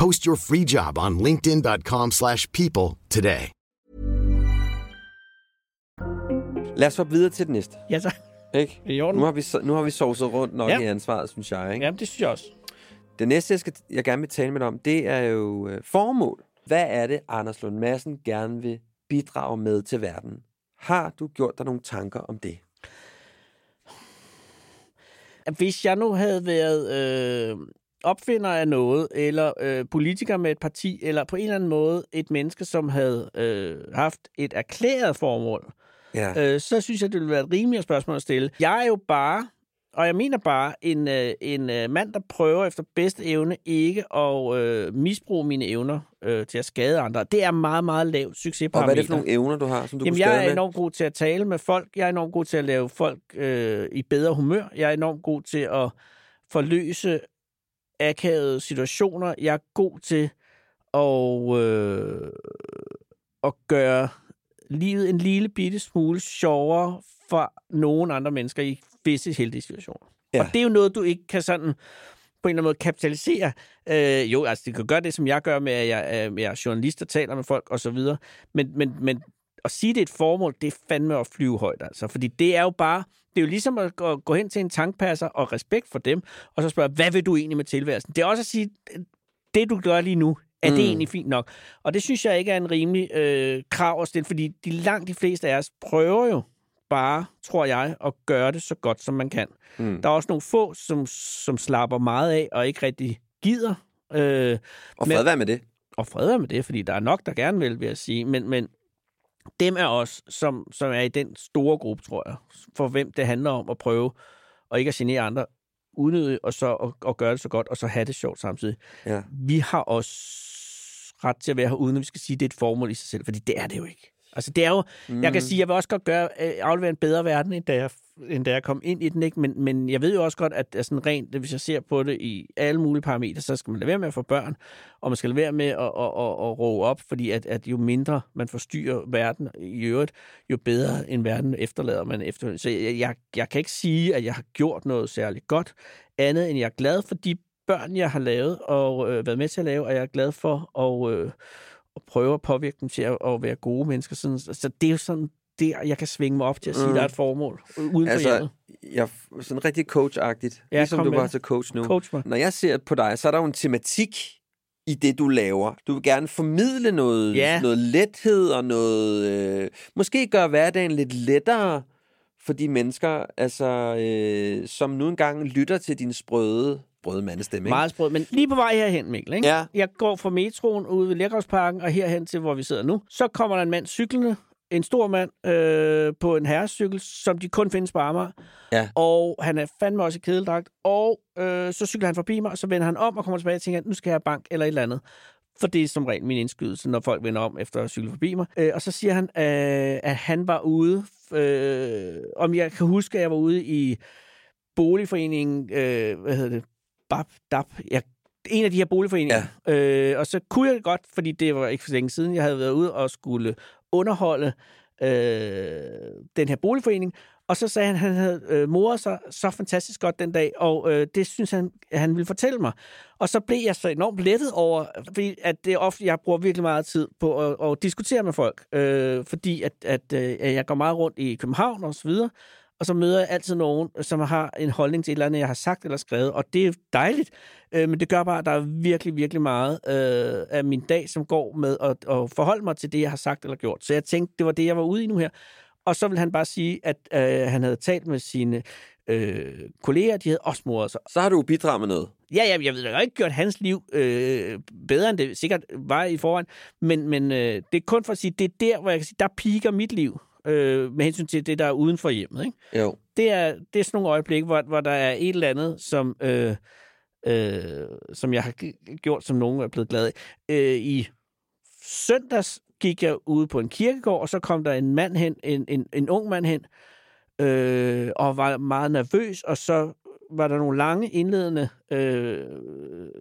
Post your free job on linkedin.com/people slash people today. Lad os hoppe videre til det næste. Ja, så. Ikke? I orden. Nu har vi, nu har vi sovset rundt nok Ja. i ansvaret, synes jeg. Ikke? Jamen, det synes jeg også. Det næste, jeg, skal, jeg gerne vil tale med dig om, det er jo øh, formål. Hvad er det, Anders Lund Madsen gerne vil bidrage med til verden? Har du gjort dig nogle tanker om det? Hvis jeg nu havde været øh, opfinder af noget, eller øh, politiker med et parti, eller på en eller anden måde et menneske, som havde øh, haft et erklæret formål, Ja. øh, så synes jeg, det ville være et rimeligere spørgsmål at stille. Jeg er jo bare, og jeg mener bare, en, øh, en øh, mand, der prøver efter bedste evne ikke at øh, misbruge mine evner øh, til at skade andre. Det er meget, meget lavt Og succesparameter. hvad er det for nogle evner, du har, som du Jamen, jeg er med? enormt god til at tale med folk. Jeg er enormt god til at lave folk øh, i bedre humør. Jeg er enormt god til at forløse akavede situationer. Jeg er god til at, øh, at gøre livet en lille bitte smule sjovere for nogle andre mennesker i visse heldige situationer. Ja. Og det er jo noget, du ikke kan sådan på en eller anden måde kapitalisere. Øh, jo, altså det kan gøre det, som jeg gør med, at jeg, er- jeg er journalist og taler med folk osv., men, men, men at sige, det er et formål, det er fandme at flyve højt, altså. Fordi det er jo bare, det er jo ligesom at gå, hen til en tankpasser og respekt for dem, og så spørge, hvad vil du egentlig med tilværelsen? Det er også at sige, det du gør lige nu, er mm. det egentlig fint nok? Og det synes jeg ikke er en rimelig øh, krav at stille, fordi de langt de fleste af os prøver jo bare, tror jeg, at gøre det så godt, som man kan. Mm. Der er også nogle få, som, som slapper meget af og ikke rigtig gider. Øh, Og men- fred være med det. og fred er med det, fordi der er nok, der gerne vil, vil jeg sige. Men, men dem er os, som, som er i den store gruppe, tror jeg, for hvem det handler om at prøve og ikke at genere andre unødigt, og så at, at gøre det så godt, og så have det sjovt samtidig. Ja. Vi har også ret til at være her, uden at vi skal sige, at det er et formål i sig selv, fordi det er det jo ikke. Altså, det er jo, mm. jeg kan sige, jeg vil også godt gøre, øh, aflevere en bedre verden, end da jeg, end da jeg kom ind i den, ikke? Men, men jeg ved jo også godt, at, altså, sådan rent, hvis jeg ser på det i alle mulige parametre, så skal man lade være med at få børn, og man skal lade være med at, at, at, at roe op, fordi at, at jo mindre man forstyrrer verden i øvrigt, jo bedre en verden efterlader man efter. Så jeg, jeg, jeg kan ikke sige, at jeg har gjort noget særligt godt, andet end jeg er glad for de børn, jeg har lavet og øh, været med til at lave, og jeg er glad for at, øh, at prøve at påvirke dem til at, at være gode mennesker. Sådan, så det er jo sådan, det, jeg kan svinge mig op til at sige, Mm. der er et formål uden for Altså, hjemmet. jeg, sådan rigtig coach-agtigt, Ja, ligesom du var til coach nu. Coach mig. Når jeg ser på dig, så er der jo en tematik i det, du laver. Du vil gerne formidle noget, Ja. noget lethed og noget... Øh, måske gøre hverdagen lidt lettere for de mennesker, altså, øh, som nu engang lytter til din sprøde, sprøde mandestemme. Ikke? Meget sprødt, men lige på vej herhen, Mikkel. Ikke? Ja. Jeg går fra metroen ude ved Lækkersparken og herhen til, hvor vi sidder nu. Så kommer der en mand cyklende, en stor mand, øh, på en herrecykel, som de kun findes på Amager. Ja. Og han er fandme også i kedeldragt. Og øh, så cykler han forbi mig, og så vender han om og kommer tilbage og tænker, nu skal jeg have bank eller et eller andet. For det er som regel min indskydelse, når folk vender om efter at cykle forbi mig. Øh, og så siger han, øh, at han var ude, øh, om jeg kan huske, at jeg var ude i boligforeningen, øh, hvad hedder det, BAP, DAP, jeg, en af de her boligforeninger. Ja. Øh, og så kunne jeg det godt, fordi det var ikke for længe siden, jeg havde været ude og skulle underholde øh, den her boligforening. Og så sagde han, at han havde øh, moret sig så fantastisk godt den dag, og øh, det synes han, at han ville fortælle mig. Og så blev jeg så enormt lettet over, fordi at det er ofte, jeg bruger virkelig meget tid på at, at diskutere med folk, øh, fordi at, at øh, jeg går meget rundt i København og så videre, og så møder jeg altid nogen, som har en holdning til et eller andet, jeg har sagt eller skrevet, og det er dejligt, øh, men det gør bare, at der er virkelig, virkelig meget øh, af min dag, som går med at, at forholde mig til det, jeg har sagt eller gjort. Så jeg tænkte, det var det, jeg var ude i nu her. Og så vil han bare sige, at øh, han havde talt med sine øh, kolleger, de havde også moret sig. Så har du bidraget med noget. Ja, ja, jeg ved, jeg har ikke gjort hans liv øh, bedre, end det sikkert var i forvejen, men, men øh, det er kun for at sige, det er der, hvor jeg kan sige, der piker mit liv øh, med hensyn til det, der er uden for hjemmet. Ikke? Jo. Det, er, det er sådan nogle øjeblikke, hvor, hvor der er et eller andet, som, øh, øh, som jeg har gjort, som nogen er blevet glad af. Øh, I søndags gik jeg ude på en kirkegård, og så kom der en mand hen, en, en, en ung mand hen, øh, og var meget nervøs, og så var der nogle lange indledende øh,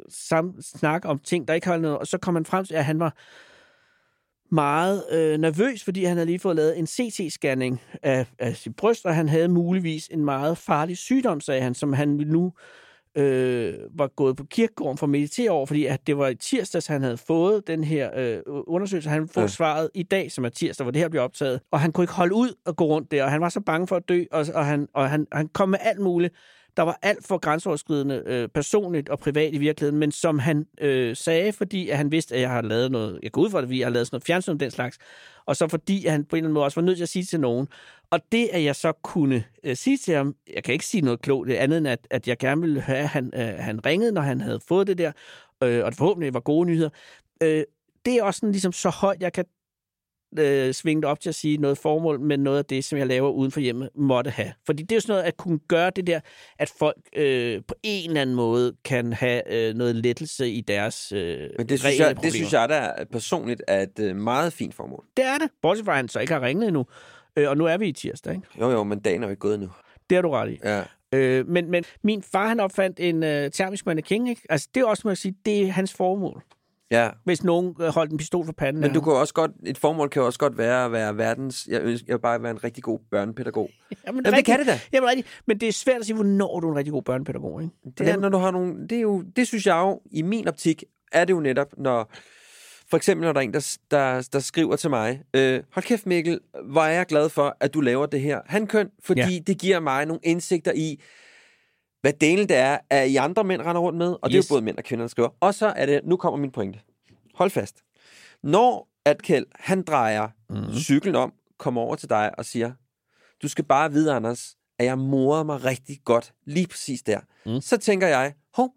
sam- snak om ting, der ikke har noget, og så kom han frem til, at han var meget øh, nervøs, fordi han havde lige fået lavet en CT-scanning af, af sit bryst, og han havde muligvis en meget farlig sygdom, sagde han, som han nu øh, var gået på kirkegården for at meditere over, fordi at det var i tirsdags, han havde fået den her øh, undersøgelse. Han får ja. svaret i dag, som er tirsdag, hvor det her bliver optaget. Og han kunne ikke holde ud og gå rundt der, og han var så bange for at dø, og, og, han, og han, han kom med alt muligt der var alt for grænseoverskridende øh, personligt og privat i virkeligheden, men som han øh, sagde, fordi at han vidste, at jeg har lavet noget, jeg går ud fra det, vi har lavet sådan noget fjernsyn den slags, og så fordi at han på en eller anden måde også var nødt til at sige til nogen. Og det, at jeg så kunne øh, sige til ham, jeg kan ikke sige noget klogt, andet end, at, at jeg gerne ville have, at han, øh, han ringede, når han havde fået det der, øh, og det forhåbentlig var gode nyheder. Øh, det er også sådan, ligesom så højt, jeg kan øh, svinget op til at sige noget formål, men noget af det, som jeg laver uden for hjemmet, måtte have. Fordi det er jo sådan noget at kunne gøre det der, at folk øh, på en eller anden måde kan have øh, noget lettelse i deres øh, Men det synes, jeg, det synes jeg da personligt er et øh, meget fint formål. Det er det. Bortset fra, at han så ikke har ringet endnu. Øh, og nu er vi i tirsdag, ikke? Jo, jo, men dagen er jo ikke gået endnu. Det har du ret i. Ja. Øh, men, men min far, han opfandt en øh, termisk mannequin, ikke? Altså, det er også, må jeg sige, det er hans formål. Ja. Hvis nogen øh, holdt en pistol for panden. Men du kan også godt, et formål kan også godt være at være verdens, jeg, ønsker, jeg vil bare være en rigtig god børnepædagog. Jamen, Jamen, det kan det da. Jamen, rigtigt. Men det er svært at sige, hvornår du er en rigtig god børnepædagog, ikke? Det er, når du har nogle, det er jo, det synes jeg jo, i min optik, er det jo netop, når, for eksempel når der er en, der, der, der skriver til mig, øh, hold kæft Mikkel, hvor er jeg glad for, at du laver det her handkøn, fordi ja. det giver mig nogle indsigter i, hvad delen det er, at I andre mænd render rundt med, og yes. det er jo både mænd og kvinder, der skriver. Og så er det, nu kommer min pointe. Hold fast. Når at Kjeld, han drejer mm-hmm. cyklen om, kommer over til dig og siger, du skal bare vide, Anders, at jeg morede mig rigtig godt lige præcis der. Mm. Så tænker jeg, hov,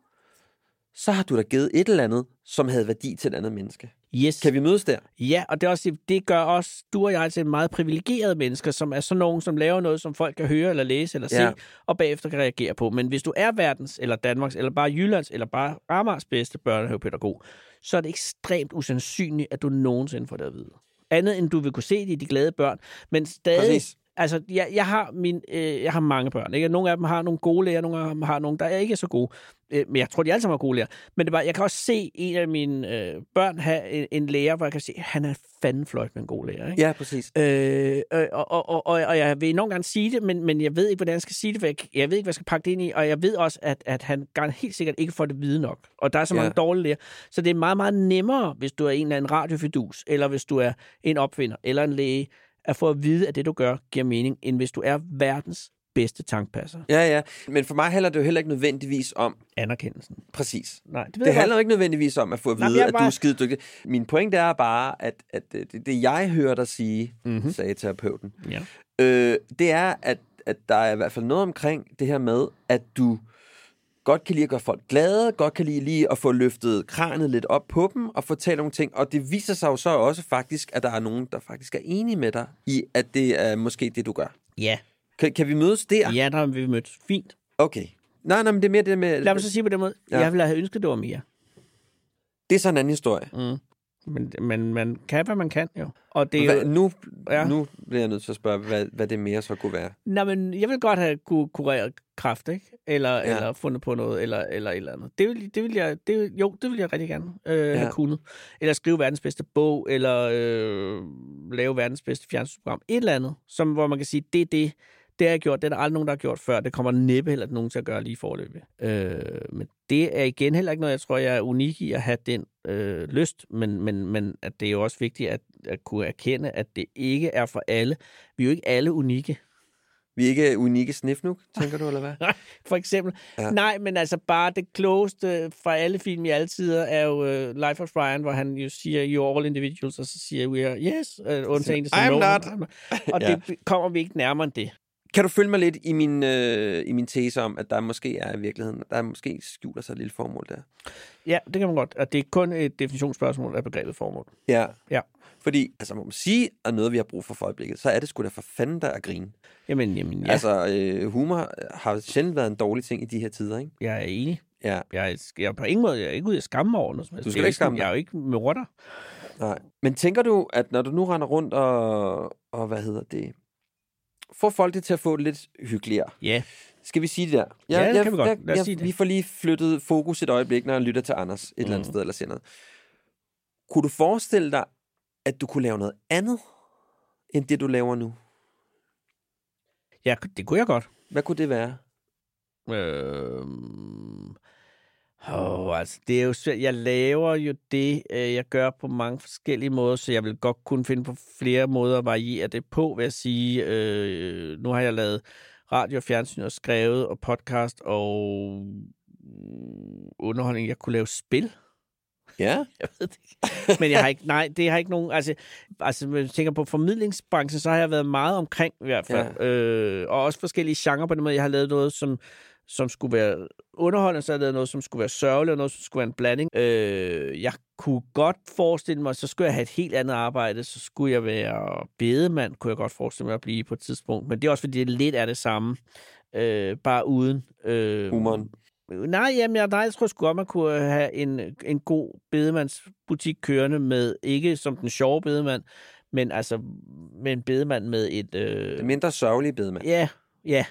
så har du da givet et eller andet, som havde værdi til et andet menneske. Yes. Kan vi mødes der? Ja, og det, er også, det gør også du og jeg til meget privilegerede mennesker, som er sådan nogen, som laver noget, som folk kan høre eller læse eller se, ja. og bagefter kan reagere på. Men hvis du er verdens, eller Danmarks, eller bare Jyllands, eller bare Amars bedste børnehavepædagog, så er det ekstremt usandsynligt, at du nogensinde får det at vide. Andet end du vil kunne se det i de glade børn. Men stadig, Præcis. Altså, jeg, jeg, har min, øh, jeg har mange børn. Ikke? Nogle af dem har nogle gode lærer, nogle af dem har nogle, der er ikke så gode. Øh, men jeg tror, de alle sammen har gode lærer. Men det var, jeg kan også se en af mine øh, børn have en, en lærer, hvor jeg kan se, at han er fanden fløjt med en god lærer. Ikke? Ja, præcis. Øh, og, og, og, og, og jeg vil enormt gerne sige det, men, men jeg ved ikke, hvordan jeg skal sige det, for jeg, jeg ved ikke, hvad jeg skal pakke det ind i, og jeg ved også, at, at han helt sikkert ikke får det vide nok. Og der er så mange ja. dårlige lærer. Så det er meget, meget nemmere, hvis du er en eller anden radiofidus, eller hvis du er en opfinder, eller en læge, at få at vide, at det, du gør, giver mening, end hvis du er verdens bedste tankpasser. Ja, ja. Men for mig handler det jo heller ikke nødvendigvis om... Anerkendelsen. Præcis. Nej, det, ved det handler jo ikke nødvendigvis om at få at vide, Nej, bare... at du er skide dygtig. Min pointe er bare, at, at det, det, jeg hører dig sige, mm-hmm. sagde terapeuten, ja. øh, det er, at, at der er i hvert fald noget omkring det her med, at du godt kan lide at gøre folk glade, godt kan lide lige at få løftet kranet lidt op på dem og fortælle nogle ting. Og det viser sig jo så også faktisk, at der er nogen, der faktisk er enige med dig i, at det er måske det, du gør. Ja. Kan, kan vi mødes der? Ja, der har vi mødt. Fint. Okay. Nej, nej, men det er mere det med... Lad mig så sige på den måde. Ja. Jeg ville have ønsket, det var mere. Det er så en anden historie. Mm. Men, men man kan, hvad man kan jo. Og det er hvad, nu, ja. nu bliver jeg nødt til at spørge, hvad, hvad det mere så kunne være. Nej, men jeg vil godt have kunne kurere kræft, ikke? Eller, ja. eller fundet på noget, eller, eller et eller andet. Det vil, det vil jeg, det, jo, det vil jeg rigtig gerne øh, ja. have kunnet. Eller skrive verdens bedste bog, eller øh, lave verdens bedste fjernsynsprogram. Et eller andet, som, hvor man kan sige, det er det, Det har jeg gjort. Det er der aldrig nogen, der har gjort før. Det kommer næppe heller nogen til at gøre lige forløbet. Øh, men det er igen heller ikke noget, jeg tror, jeg er unik i at have den øh, lyst. Men, men, men at det er jo også vigtigt at, at kunne erkende, at det ikke er for alle. Vi er jo ikke alle unikke. Vi er ikke unikke snifnuk, tænker du, eller hvad? For eksempel. Ja. Ja. Nej, men altså bare det klogeste fra alle film i alle tider er jo uh, Life of Brian, hvor han jo siger, you're all individuals, og så siger we are, yes, uh, undtagen det I'm no, not. Og Ja. det kommer vi ikke nærmere end det. Kan du følge mig lidt i min, øh, i min tese om, at der måske er i virkeligheden, der er måske skjuler sig et lille formål der? Ja, det kan man godt. Og det er kun et definitionsspørgsmål af begrebet formål. Ja. Ja. Fordi, altså må man sige, at noget, vi har brug for for øjeblikket, så er det sgu da for fanden der at grine. Jamen, jamen ja. Altså, øh, humor har sjældent været en dårlig ting i de her tider, ikke? jeg er enig. Ja. Jeg er, jeg er på ingen måde jeg er ikke ude at skamme over noget som helst. Du skal Jeg ikke skamme Jeg er jo ikke morder. Nej. Men tænker du, at når du nu render rundt og, og hvad hedder det, får folk det til at få det lidt hyggeligere? Ja. Skal vi sige det der? Ja, det kan vi godt. Lad os jeg, sige det. Vi får lige flyttet fokus et øjeblik, når jeg lytter til Anders et mm. eller andet sted eller noget. Kunne du forestille dig, at du kunne lave noget andet, end det du laver nu? Ja, det kunne jeg godt. Hvad kunne det være? Øhm... Oh, altså, det er jo svært. Jeg laver jo det, øh, jeg gør på mange forskellige måder, så jeg vil godt kunne finde på flere måder at variere det på, vil jeg sige. Øh, nu har jeg lavet radio og fjernsyn og skrevet og podcast og mm, underholdning. Jeg kunne lave spil. Ja. Jeg ved det ikke. Men jeg har ikke, nej, det har ikke nogen, altså, altså, hvis jeg tænker på formidlingsbranchen, så har jeg været meget omkring i hvert fald. Ja. Øh, og også forskellige genrer på den måde. Jeg har lavet noget, som, som skulle være underholdende, så jeg lavet noget, som skulle være sørgeligt, og noget, som skulle være en blanding. Øh, jeg kunne godt forestille mig, så skulle jeg have et helt andet arbejde, så skulle jeg være bedemand, kunne jeg godt forestille mig at blive på et tidspunkt. Men det er også, fordi det lidt er det samme, øh, bare uden... Øh, Humoren. Nej, jamen, jeg, nej, jeg tror sgu godt, man kunne have en, en god bedemandsbutik kørende med, ikke som den sjove bedemand, men altså med en bedemand med et... Øh, Det mindre sørgelige bedemand. Ja, ja.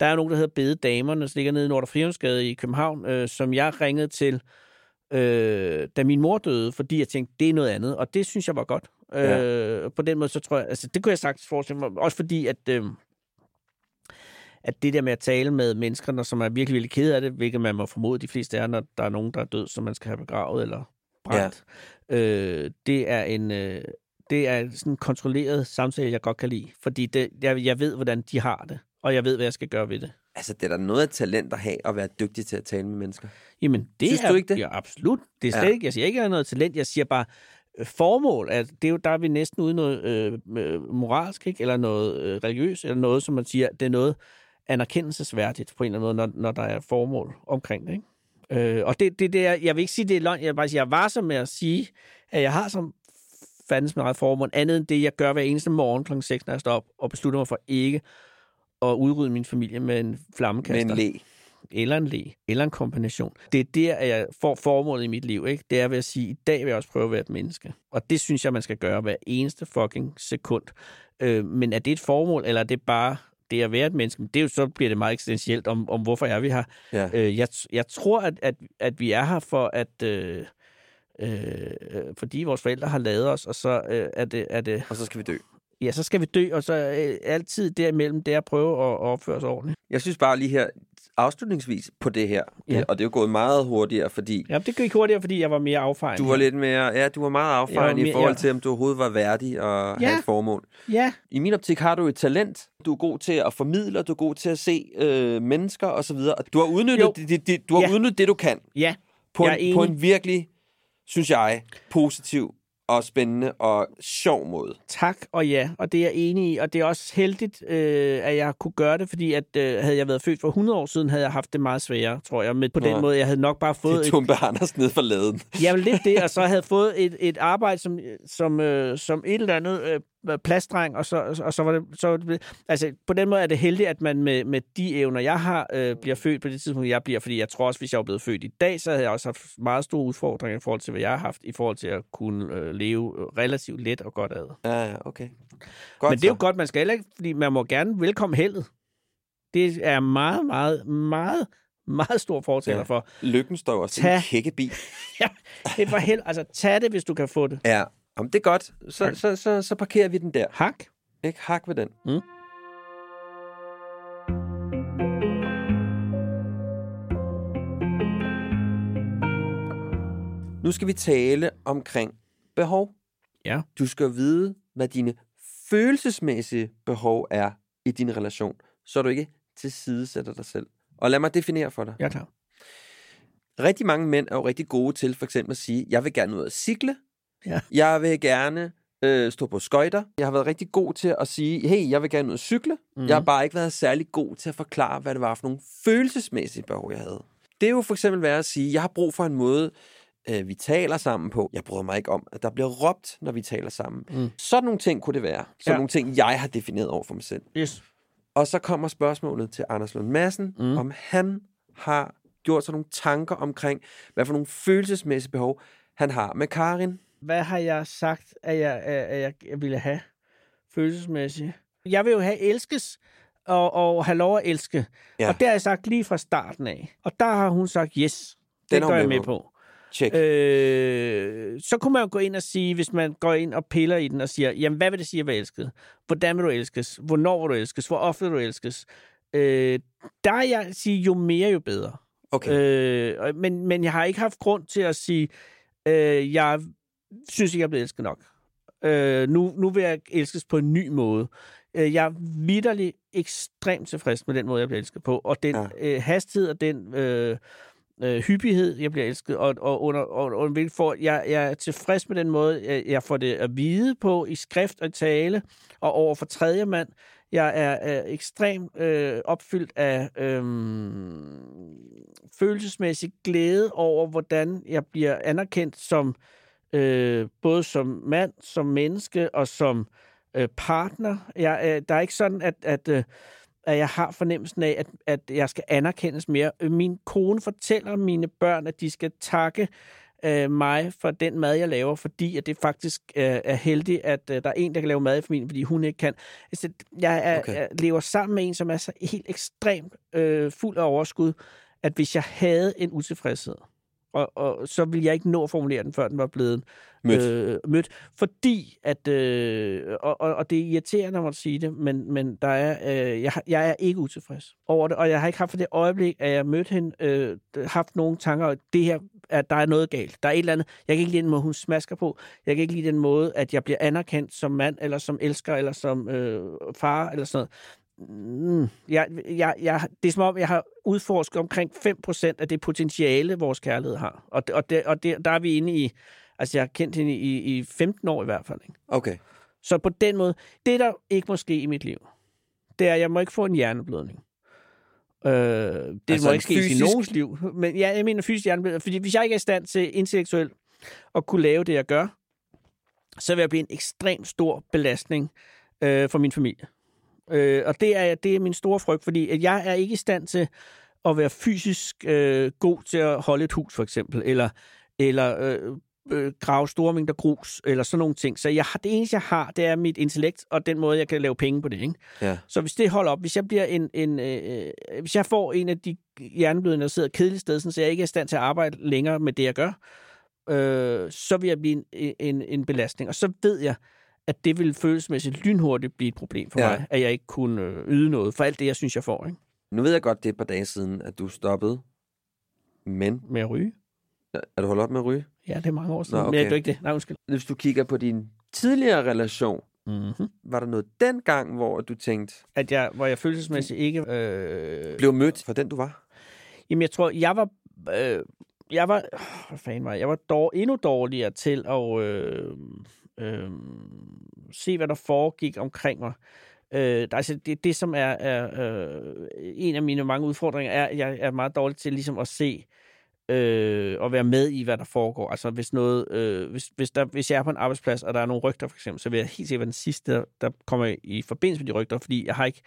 Der er nogen, der hedder Bededamerne, som ligger nede i Nordre Frihavnsgade i København, øh, som jeg ringede til, øh, da min mor døde, fordi jeg tænkte, det er noget andet, og det synes jeg var godt. Ja. Øh, på den måde, så tror jeg, altså det kunne jeg sagtens forestille mig, også fordi, at... Øh, at det der med at tale med mennesker, som er virkelig, virkelig ked af det, hvilket man må formode de fleste er, når der er nogen, der er død, som man skal have begravet eller brændt, ja. øh, det er en... Øh, det er sådan en kontrolleret samtale, jeg godt kan lide. Fordi det, jeg, jeg ved, hvordan de har det, og jeg ved, hvad jeg skal gøre ved det. Altså, det er da noget af talent at have, at være dygtig til at tale med mennesker. Jamen, det Synes er, du ikke det? Ja, absolut. Det er slet Ja. ikke, jeg siger ikke, at jeg har noget talent. Jeg siger bare, øh, formål, at det er jo, der er vi næsten ude i noget øh, øh, moralsk, ikke? eller noget øh, religiøst, eller noget, som man siger, det er noget anerkendelsesværdigt på en eller anden måde, når, når der er formål omkring det. Ikke? Øh, og det, det, det er, jeg vil ikke sige, det er løgn, jeg vil bare sige, jeg er varsom med at sige, at jeg har som fandens meget formål, andet end det, jeg gør hver eneste morgen kl. 6, når jeg står op, og beslutter mig for ikke at udrydde min familie med en Med flammekaster en læ. eller en læ, eller en kombination. Det er der, at jeg får formålet i mit liv. Ikke? Det er ved at sige, i dag vil jeg også prøve at være et menneske. Og det synes jeg, man skal gøre hver eneste fucking sekund. Øh, men er det et formål, eller er det bare det at være et menneske? Det er jo, så bliver det meget eksistentielt om, om hvorfor er vi her. Ja. Øh, jeg, jeg tror, at, at, at vi er her for at... Øh, øh, fordi vores forældre har lavet os, og så øh, er, det, er det... Og så skal vi dø. Ja, så skal vi dø, og så øh, altid derimellem, det er at prøve at, at opføre os ordentligt. Jeg synes bare lige her, afslutningsvis på det her, Ja. og det er jo gået meget hurtigere, fordi Ja, det gik hurtigere, fordi jeg var mere affejende. du var lidt mere, ja, du var meget affejende var i forhold til, om du overhovedet var værdig og Ja. have et formål. Ja, I min optik har du et talent. Du er god til at formidle, du er god til at se øh, mennesker og så videre. Og Du har udnyttet, det, det, det, du har Ja. udnyttet det, du kan. ja. På, en, på en virkelig, synes jeg, positiv og spændende og sjov måde. Tak og ja, og det er jeg enig i. Og det er også heldigt, øh, at jeg kunne gøre det, fordi at, øh, havde jeg været født for 100 år siden, havde jeg haft det meget sværere, tror jeg. Men på den Nå. måde, jeg havde nok bare fået... Det Et, tumpe Anders ned for laden. ville lidt det, og så havde fået et, et arbejde som, som, øh, som et eller andet øh, plastdreng, og så, og så var det... Så var det altså, på den måde er det heldigt, at man med, med de evner, jeg har, øh, bliver født på det tidspunkt, jeg bliver. Fordi jeg tror også, hvis jeg var blevet født i dag, så havde jeg også haft meget store udfordringer i forhold til, hvad jeg har haft, i forhold til at kunne øh, leve øh, relativt let og godt ad. Ja, ja, okay. Godt Men det er jo så. godt, man skal heller ikke, fordi man må gerne velkomme heldet. Det er meget, meget, meget, meget stor fortæller Ja. for. Lykken står også i Tag. en kækkebil. Ja, det for held. Altså, tag det, hvis du kan få det. Ja, Jamen, det er godt. Så, okay. så, så, så parkerer vi den der. Hak. Ikke? Hak ved den. Mm. Nu skal vi tale omkring behov. Ja. Du skal vide, hvad dine følelsesmæssige behov er i din relation, så du ikke tilsidesætter dig selv. Og lad mig definere for dig. Ja, klar. Rigtig mange mænd er jo rigtig gode til for eksempel at sige, jeg vil gerne ud og cykle, Ja. jeg vil gerne øh, stå på skøjter. Jeg har været rigtig god til at sige, hey, jeg vil gerne ud at cykle. Mm-hmm. Jeg har bare ikke været særlig god til at forklare, hvad det var for nogle følelsesmæssige behov, jeg havde. Det er jo for eksempel være at sige, jeg har brug for en måde, øh, vi taler sammen på. Jeg bryder mig ikke om, at der bliver råbt, når vi taler sammen. Mm. Sådan nogle ting kunne det være. Sådan ja. nogle ting, jeg har defineret over for mig selv. Yes. Og så kommer spørgsmålet til Anders Lund Madsen, mm. om han har gjort sig nogle tanker omkring, hvad for nogle følelsesmæssige behov han har med Karin. Hvad har jeg sagt, at jeg, at jeg, jeg ville have følelsesmæssigt? Jeg vil jo have elskes, og, og have lov at elske. Ja. Og det har jeg sagt lige fra starten af. Og der har hun sagt, yes, det Den går jeg med på. på. Tjek. Øh, så kunne man jo gå ind og sige, hvis man går ind og piller i den og siger, jamen hvad vil det sige at være elsket? Hvordan vil du elskes? Hvornår vil du elskes? Hvor ofte vil du elskes? Øh, der er jeg sige, jo mere, jo bedre. Okay. Øh, men, men jeg har ikke haft grund til at sige, øh, jeg synes ikke, jeg er blevet elsket nok. Øh, nu, nu vil jeg elskes på en ny måde. Øh, jeg er vidderligt ekstremt tilfreds med den måde, jeg bliver elsket på. Og den Ja. øh, hastighed og den øh, øh, hyppighed, jeg bliver elsket, og, og under, og, og hvilket for, jeg, jeg er tilfreds med den måde, jeg, jeg får det at vide på i skrift og tale, og over for tredje mand. Jeg er, er ekstremt øh, opfyldt af øh, følelsesmæssig glæde over, hvordan jeg bliver anerkendt som øh, både som mand, som menneske og som øh, partner. Jeg, øh, der er ikke sådan, at, at, øh, at jeg har fornemmelsen af, at, at jeg skal anerkendes mere. Øh, Min kone fortæller mine børn, at de skal takke øh, mig for den mad, jeg laver, fordi at det faktisk øh, er heldigt, at øh, der er en, der kan lave mad i familien, fordi hun ikke kan. Altså, jeg, er, okay. jeg lever sammen med en, som er så helt ekstremt øh, fuld af overskud, at hvis jeg havde en utilfredshed, og, og så ville jeg ikke nå at formulere den, før den var blevet Mødt. Øh, mødt fordi at, øh, og, og, og det er irriterende at sige det, men, men der er, øh, jeg, jeg er ikke utilfreds over det, og jeg har ikke haft for det øjeblik, at jeg mødte hende, øh, haft nogle tanker, at det her, at der er noget galt. Der er et eller andet, jeg kan ikke lide den måde, hun smasker på, jeg kan ikke lide den måde, at jeg bliver anerkendt som mand, eller som elsker, eller som øh, far, eller sådan noget. Mm, jeg, jeg, jeg, det er som om, jeg har udforsket omkring 5% af det potentiale, vores kærlighed har. Og, og, det, og det, der er vi inde i, altså jeg har kendt hende i, i 15 år i hvert fald. Ikke? Okay. Så på den måde, det der ikke må ske i mit liv, det er, at jeg må ikke få en hjerneblødning. Øh, det Altså må ikke ske fysisk- i nogens liv. Men ja, jeg mener fysisk hjerneblødning, fordi hvis jeg ikke er i stand til intellektuelt at kunne lave det, jeg gør, så vil jeg blive en ekstremt stor belastning øh, for min familie. Øh, og det er, det er min store frygt, fordi at jeg er ikke i stand til at være fysisk øh, god til at holde et hus, for eksempel, eller, eller øh, øh, grave store mængder grus, eller sådan nogle ting. Så jeg har, det eneste, jeg har, det er mit intellekt, og den måde, jeg kan lave penge på det. Ikke? Ja. Så hvis det holder op, hvis jeg bliver en, en øh, hvis jeg får en af de hjerneblødende, der sidder kedeligt sted, så jeg ikke er i stand til at arbejde længere med det, jeg gør, øh, så vil jeg blive en, en, en belastning. Og så ved jeg, at det vil følelsesmæssigt lynhurtigt blive et problem for Ja. mig, at jeg ikke kunne øh, yde noget for alt det, jeg synes, jeg får, ikke? Nu ved jeg godt, det er et par dage siden, at du stoppede. Men med at ryge. er du holdt op med at ryge? Ja, det er mange år siden. Nå, okay. Men jeg gør ikke det. Nej, undskyld. Hvis du kigger på din tidligere relation, Mm-hmm. var der noget dengang, hvor du tænkte, At jeg, hvor jeg følelsesmæssigt ikke... Øh, blev mødt for den, du var? Jamen, jeg tror, jeg var... Øh, jeg var... Øh, hvad fanden var jeg? Jeg var dår, endnu dårligere til at øh, øh, se, hvad der foregik omkring mig. Øh, der, altså, det, det, som er, er øh, en af mine mange udfordringer, er, at jeg er meget dårlig til ligesom at se øh, og være med i, hvad der foregår. Altså, hvis, noget, øh, hvis, hvis, der, hvis jeg er på en arbejdsplads, og der er nogle rygter, for eksempel, så vil jeg helt sikkert være den sidste, der, der kommer i forbindelse med de rygter, fordi jeg har ikke,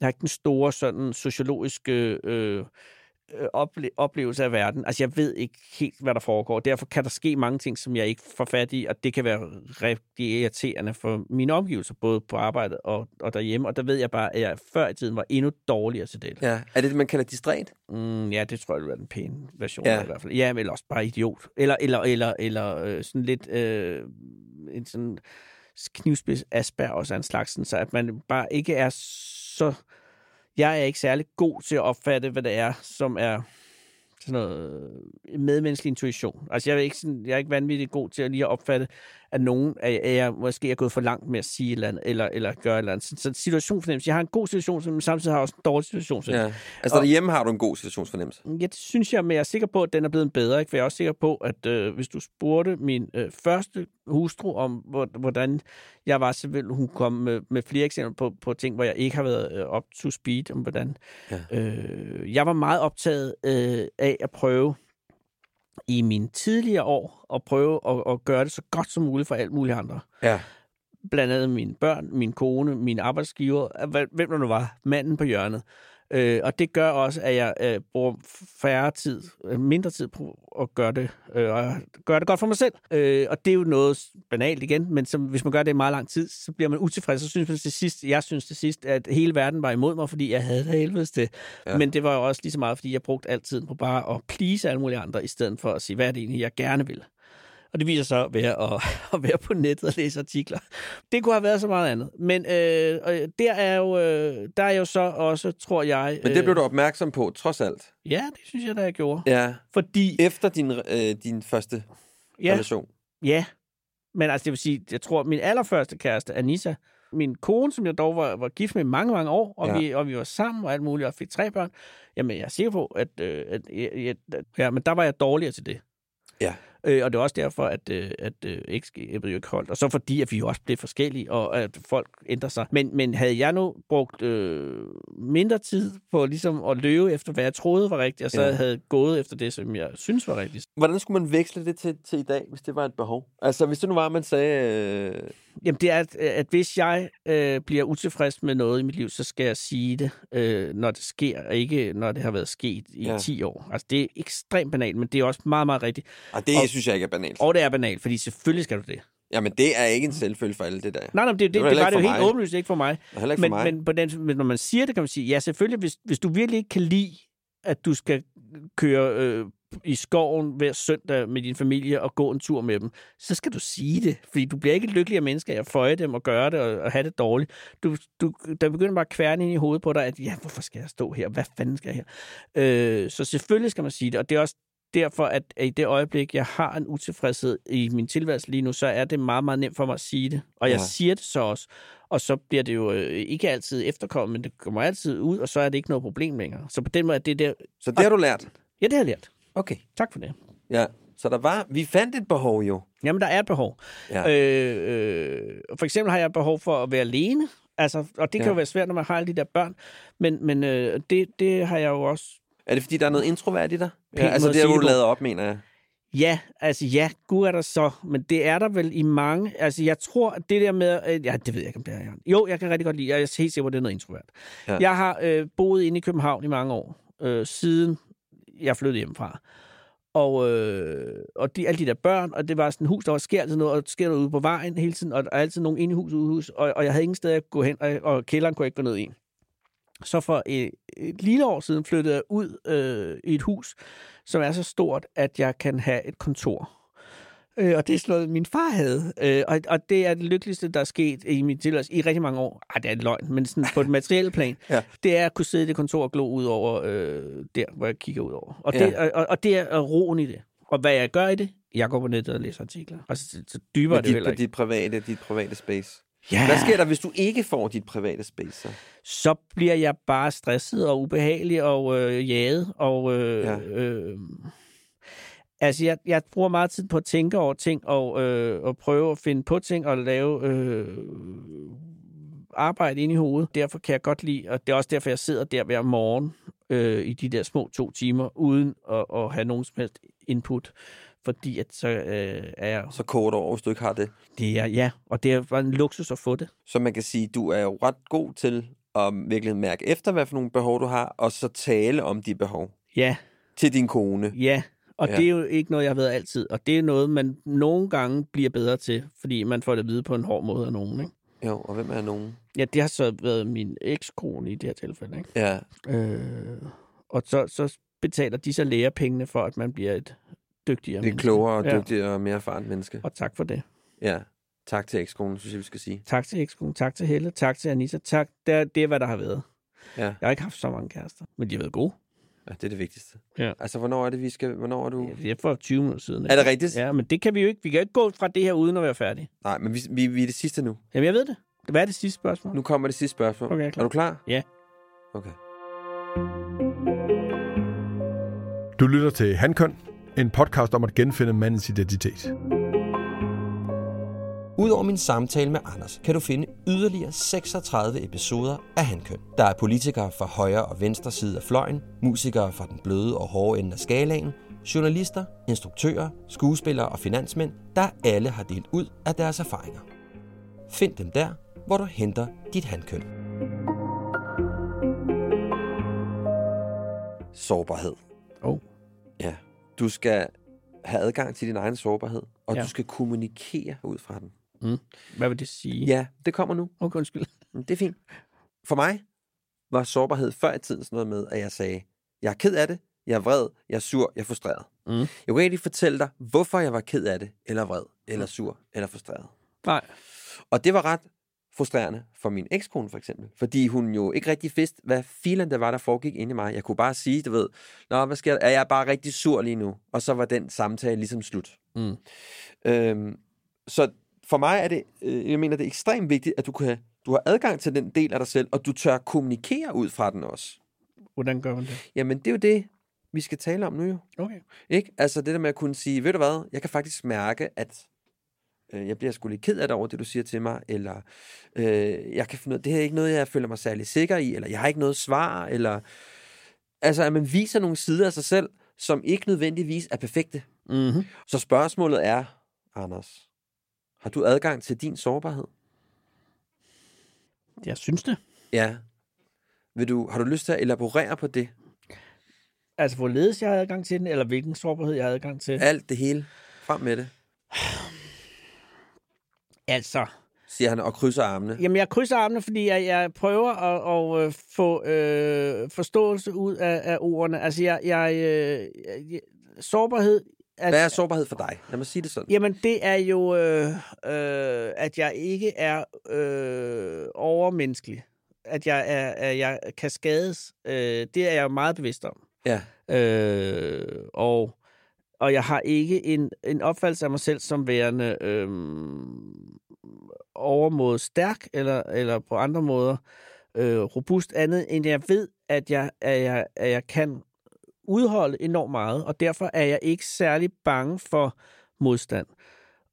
jeg har ikke den store sådan sociologiske øh, ople- oplevelse af verden. Altså, jeg ved ikke helt, hvad der foregår. Derfor kan der ske mange ting, som jeg ikke får fat i, og det kan være rigtig irriterende for mine omgivelser, både på arbejdet og, og derhjemme. Og der ved jeg bare, at jeg før i tiden var endnu dårligere til det. Ja. Er det det, man kalder distræt? Mm, ja, det tror jeg, det er den pæne version Ja. i hvert fald. Ja, men også bare idiot. Eller, eller, eller, eller øh, sådan lidt øh, en sådan knivspids Asperger også af en slags, sådan, så at man bare ikke er så... Jeg er ikke særlig god til at opfatte, hvad det er, som er sådan noget medmenneskelig intuition. Altså, jeg er ikke, sådan, jeg er ikke vanvittigt god til at lige at opfatte, at nogen at jeg måske er gået for langt med at sige eller andet, eller, eller gøre et eller andet. Så, så situationsfornemmelse. Jeg har en god situationsfornemmelse, men samtidig har jeg også en dårlig situationsfornemmelse. Ja. Altså, derhjemme har du en god situationsfornemmelse. Ja, det synes jeg, men jeg er sikker på, at den er blevet bedre. Ikke? For jeg er også sikker på, at øh, hvis du spurgte min øh, første hustru om, hvor, hvordan jeg var, så ville hun komme med, med flere eksempler på, på ting, hvor jeg ikke har været øh, up to speed, om hvordan. Ja. Øh, jeg var meget optaget øh, af at prøve i mine tidligere år at prøve at, at gøre det så godt som muligt for alt muligt andre. Ja. Blandt andet mine børn, min kone, min arbejdsgiver, hvem der nu var, manden på hjørnet. Øh, og det gør også, at jeg øh, bruger færre tid, øh, mindre tid på at gøre det, øh, og gøre det godt for mig selv. Øh, og det er jo noget banalt igen, men som, hvis man gør det i meget lang tid, så bliver man utilfreds. Så synes man til sidst, jeg synes til sidst, at hele verden var imod mig, fordi jeg havde det helvedes det. Ja. Men det var jo også lige så meget, fordi jeg brugte altid på bare at please alle mulige andre, i stedet for at sige, hvad er det egentlig, jeg gerne vil. Og det viser sig at være at, at være på nettet og læse artikler. Det kunne have været så meget andet. Men øh, der er jo øh, der er jo så også, tror jeg... Men det blev du opmærksom på, trods alt? Ja, det synes jeg, da jeg gjorde. Ja. Fordi... Efter din, øh, din første ja, relation? Ja. Men altså, det vil sige, jeg tror, min allerførste kæreste, Anissa, min kone, som jeg dog var, var gift med mange, mange år, og, ja. vi, og vi var sammen og alt muligt, og fik tre børn, jamen jeg er sikker på, at, øh, at, at, at ja, men der var jeg dårligere til det. Ja. Øh, og det er også derfor, at, øh, at øh, ægskabet jo ikke holdt. Og så fordi, at vi jo også blev forskellige, og at folk ændrer sig. Men, men havde jeg nu brugt øh, mindre tid på ligesom at løbe efter, hvad jeg troede var rigtigt, og så ja. havde gået efter det, som jeg synes var rigtigt. Hvordan skulle man veksle det til, til i dag, hvis det var et behov? Altså, hvis det nu var, at man sagde... Øh... Jamen, det er, at, at hvis jeg øh, bliver utilfreds med noget i mit liv, så skal jeg sige det, øh, når det sker, og ikke når det har været sket i ja. 10 år. Altså, det er ekstremt banalt, men det er også meget, meget rigtigt. Og det og, synes jeg ikke er banalt. Og det er banalt, fordi selvfølgelig skal du det. Jamen, det er ikke en selvfølge for alle, det der. Nej, nej, det, det, det, det var det jo helt åbenlyst ikke for mig. Ikke men, for mig. Men, på den, men når man siger det, kan man sige, ja, selvfølgelig, hvis, hvis du virkelig ikke kan lide, at du skal køre øh, i skoven hver søndag med din familie og gå en tur med dem, så skal du sige det. Fordi du bliver ikke et lykkeligere menneske af at føje dem og gøre det og, og have det dårligt. Du, du, der begynder bare at kværne ind i hovedet på dig, at ja, hvorfor skal jeg stå her? Hvad fanden skal jeg her? Øh, så selvfølgelig skal man sige det, og det er også derfor, at i det øjeblik, jeg har en utilfredshed i min tilværelse lige nu, så er det meget, meget nemt for mig at sige det. Og jeg ja. siger det så også. Og så bliver det jo øh, ikke altid efterkommet, men det kommer altid ud, og så er det ikke noget problem længere. Så på den måde er det der... Så det har du lært? Ja, det har jeg lært. Okay. Tak for det. Ja, så der var... Vi fandt et behov jo. Jamen, der er et behov. Ja. Øh, øh, for eksempel har jeg behov for at være alene. Altså, og det kan ja. jo være svært, når man har alle de der børn. Men, men øh, det, det har jeg jo også er det, fordi der er noget introvert i dig? Ja, altså det, er, du lavet op, mener jeg. Ja, altså ja, gud er der så, men det er der vel i mange. Altså jeg tror, at det der med, øh, ja, det ved jeg ikke, om det er. Jo, jeg kan rigtig godt lide, jeg er helt sikker på, det er noget introvert. Ja. Jeg har øh, boet inde i København i mange år, øh, siden jeg flyttede hjemmefra. Og, øh, og de, alle de der børn, og det var sådan et hus, der var sker altid noget, og sker noget ude på vejen hele tiden, og der er altid nogen inde i huset, ude i hus, og, og jeg havde ingen sted at gå hen, og, og kælderen kunne jeg ikke gå ned i. Så for et, et lille år siden flyttede jeg ud øh, i et hus, som er så stort, at jeg kan have et kontor. Øh, og det er sådan noget, min far havde. Øh, og, og det er det lykkeligste, der er sket i min tilværelse i rigtig mange år. Ej, det er en løgn, men sådan på et materielle plan. ja. Det er at kunne sidde i det kontor og glo ud over øh, der, hvor jeg kigger ud over. Og, ja. det, og, og det er roen i det. Og hvad jeg gør i det? Jeg går på nettet og læser artikler. Altså, så, så dybere er det heller ikke. Dit private, dit private space. Ja. Hvad sker der, hvis du ikke får dit private space? Så, så bliver jeg bare stresset og ubehagelig og øh, jaget. Og, øh, ja. øh, altså, jeg, jeg bruger meget tid på at tænke over ting og, øh, og prøve at finde på ting og lave øh, arbejde ind i hovedet. Derfor kan jeg godt lide, og det er også derfor, jeg sidder der hver morgen øh, i de der små to timer, uden at, at have nogen som helst input fordi at så øh, er jeg... Så kort over, hvis du ikke har det. Det er, ja, og det er bare en luksus at få det. Så man kan sige, du er jo ret god til at virkelig mærke efter, hvad for nogle behov du har, og så tale om de behov. Ja. Til din kone. Ja, og ja. det er jo ikke noget, jeg har været altid. Og det er noget, man nogle gange bliver bedre til, fordi man får det at vide på en hård måde af nogen, ikke? Jo, og hvem er nogen? Ja, det har så været min ekskone i det her tilfælde, ikke? Ja. Øh, og så, så betaler de så lærepengene for, at man bliver et dygtigere Det er klogere og dygtigere ja. og mere erfaren menneske. Og tak for det. Ja. Tak til ekskonen, synes jeg, vi skal sige. Tak til ekskonen, tak til Helle, tak til Anissa, tak. Det er, det er, hvad der har været. Ja. Jeg har ikke haft så mange kærester, men de har været gode. Ja, det er det vigtigste. Ja. Altså, hvornår er det, vi skal... Hvornår er du... Ja, Det er for 20 minutter siden. Er det rigtigt? Ja, men det kan vi jo ikke. Vi kan jo ikke gå fra det her uden at være færdige. Nej, men vi, vi, vi er det sidste nu. Jamen, jeg ved det. Hvad er det sidste spørgsmål? Nu kommer det sidste spørgsmål. Okay, er klar. Er du klar? Ja. Okay. Du lytter til Hankøn, en podcast om at genfinde mandens identitet. Udover min samtale med Anders, kan du finde yderligere 36 episoder af Hankøn. Der er politikere fra højre og venstre side af fløjen, musikere fra den bløde og hårde ende af skalaen, journalister, instruktører, skuespillere og finansmænd, der alle har delt ud af deres erfaringer. Find dem der, hvor du henter dit Hankøn. Sårbarhed. Oh. Ja. Du skal have adgang til din egen sårbarhed, og Ja. du skal kommunikere ud fra den. Mm. Hvad vil det sige? Ja, det kommer nu. Okay, undskyld. Men Det er fint. For mig var sårbarhed før i tiden sådan noget med, at jeg sagde, jeg er ked af det, jeg er vred, jeg er sur, jeg er frustreret. Mm. Jeg kunne ikke fortælle dig, hvorfor jeg var ked af det, eller vred, eller sur, eller frustreret. Nej. Og det var ret frustrerende for min ekskone for eksempel, fordi hun jo ikke rigtig vidste, hvad filen der var, der foregik inde i mig. Jeg kunne bare sige, du ved, Nå, hvad sker der? Er jeg bare rigtig sur lige nu? Og så var den samtale ligesom slut. Mm. Øhm, så for mig er det, øh, jeg mener, det er ekstremt vigtigt, at du, kan, du har adgang til den del af dig selv, og du tør kommunikere ud fra den også. Hvordan gør man det? Jamen, det er jo det, vi skal tale om nu jo. Okay. Ikke? Altså det der med at kunne sige, ved du hvad, jeg kan faktisk mærke, at øh, jeg bliver sgu lidt ked af det over det, du siger til mig, eller øh, jeg kan finde ud det her er ikke noget, jeg føler mig særlig sikker i, eller jeg har ikke noget svar, eller altså at man viser nogle sider af sig selv, som ikke nødvendigvis er perfekte. Mm-hmm. Så spørgsmålet er, Anders, har du adgang til din sårbarhed? Jeg synes det. Ja. Vil du, har du lyst til at elaborere på det? Altså, hvorledes jeg har adgang til den, eller hvilken sårbarhed jeg har adgang til? Alt det hele. Frem med det, Altså, siger han og krydser armene. jamen jeg krydser armene, fordi jeg, jeg prøver at, at, øh, få øh, forståelse ud af, af ordene. Altså, jeg, jeg, øh, jeg sårbarhed... At, Hvad er sårbarhed for dig? Lad mig sige det sådan. Jamen, det er jo, øh, øh, at jeg ikke er øh, overmenneskelig. At jeg, er, at jeg kan skades. Øh, det er jeg jo meget bevidst om. Ja. Øh, og, og jeg har ikke en, en opfattelse af mig selv som værende øh, overmåde stærk, eller, eller på andre måder øh, robust andet, end jeg ved, at jeg, at, jeg, at jeg kan udholde enormt meget, og derfor er jeg ikke særlig bange for modstand.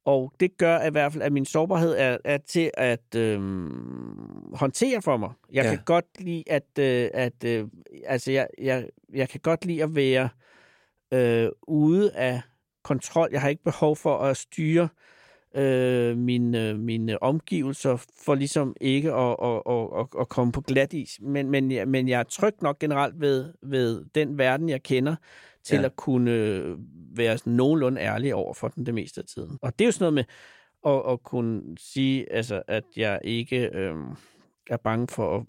Og det gør i hvert fald, at min sårbarhed er, er til at øh, håndtere for mig. Jeg Ja. kan godt lide at, øh, at øh, altså jeg, jeg, jeg kan godt lide at være øh, ude af kontrol. Jeg har ikke behov for at styre øh, mine, mine omgivelser for ligesom ikke at, at, at, at, at komme på glat is. Men, men, jeg, men jeg er tryg nok generelt ved, ved den verden, jeg kender, til Ja. at kunne øh, være sådan nogenlunde ærlig over for den det meste af tiden. Og det er jo sådan noget med at, at kunne sige, altså, at jeg ikke øh, er bange for at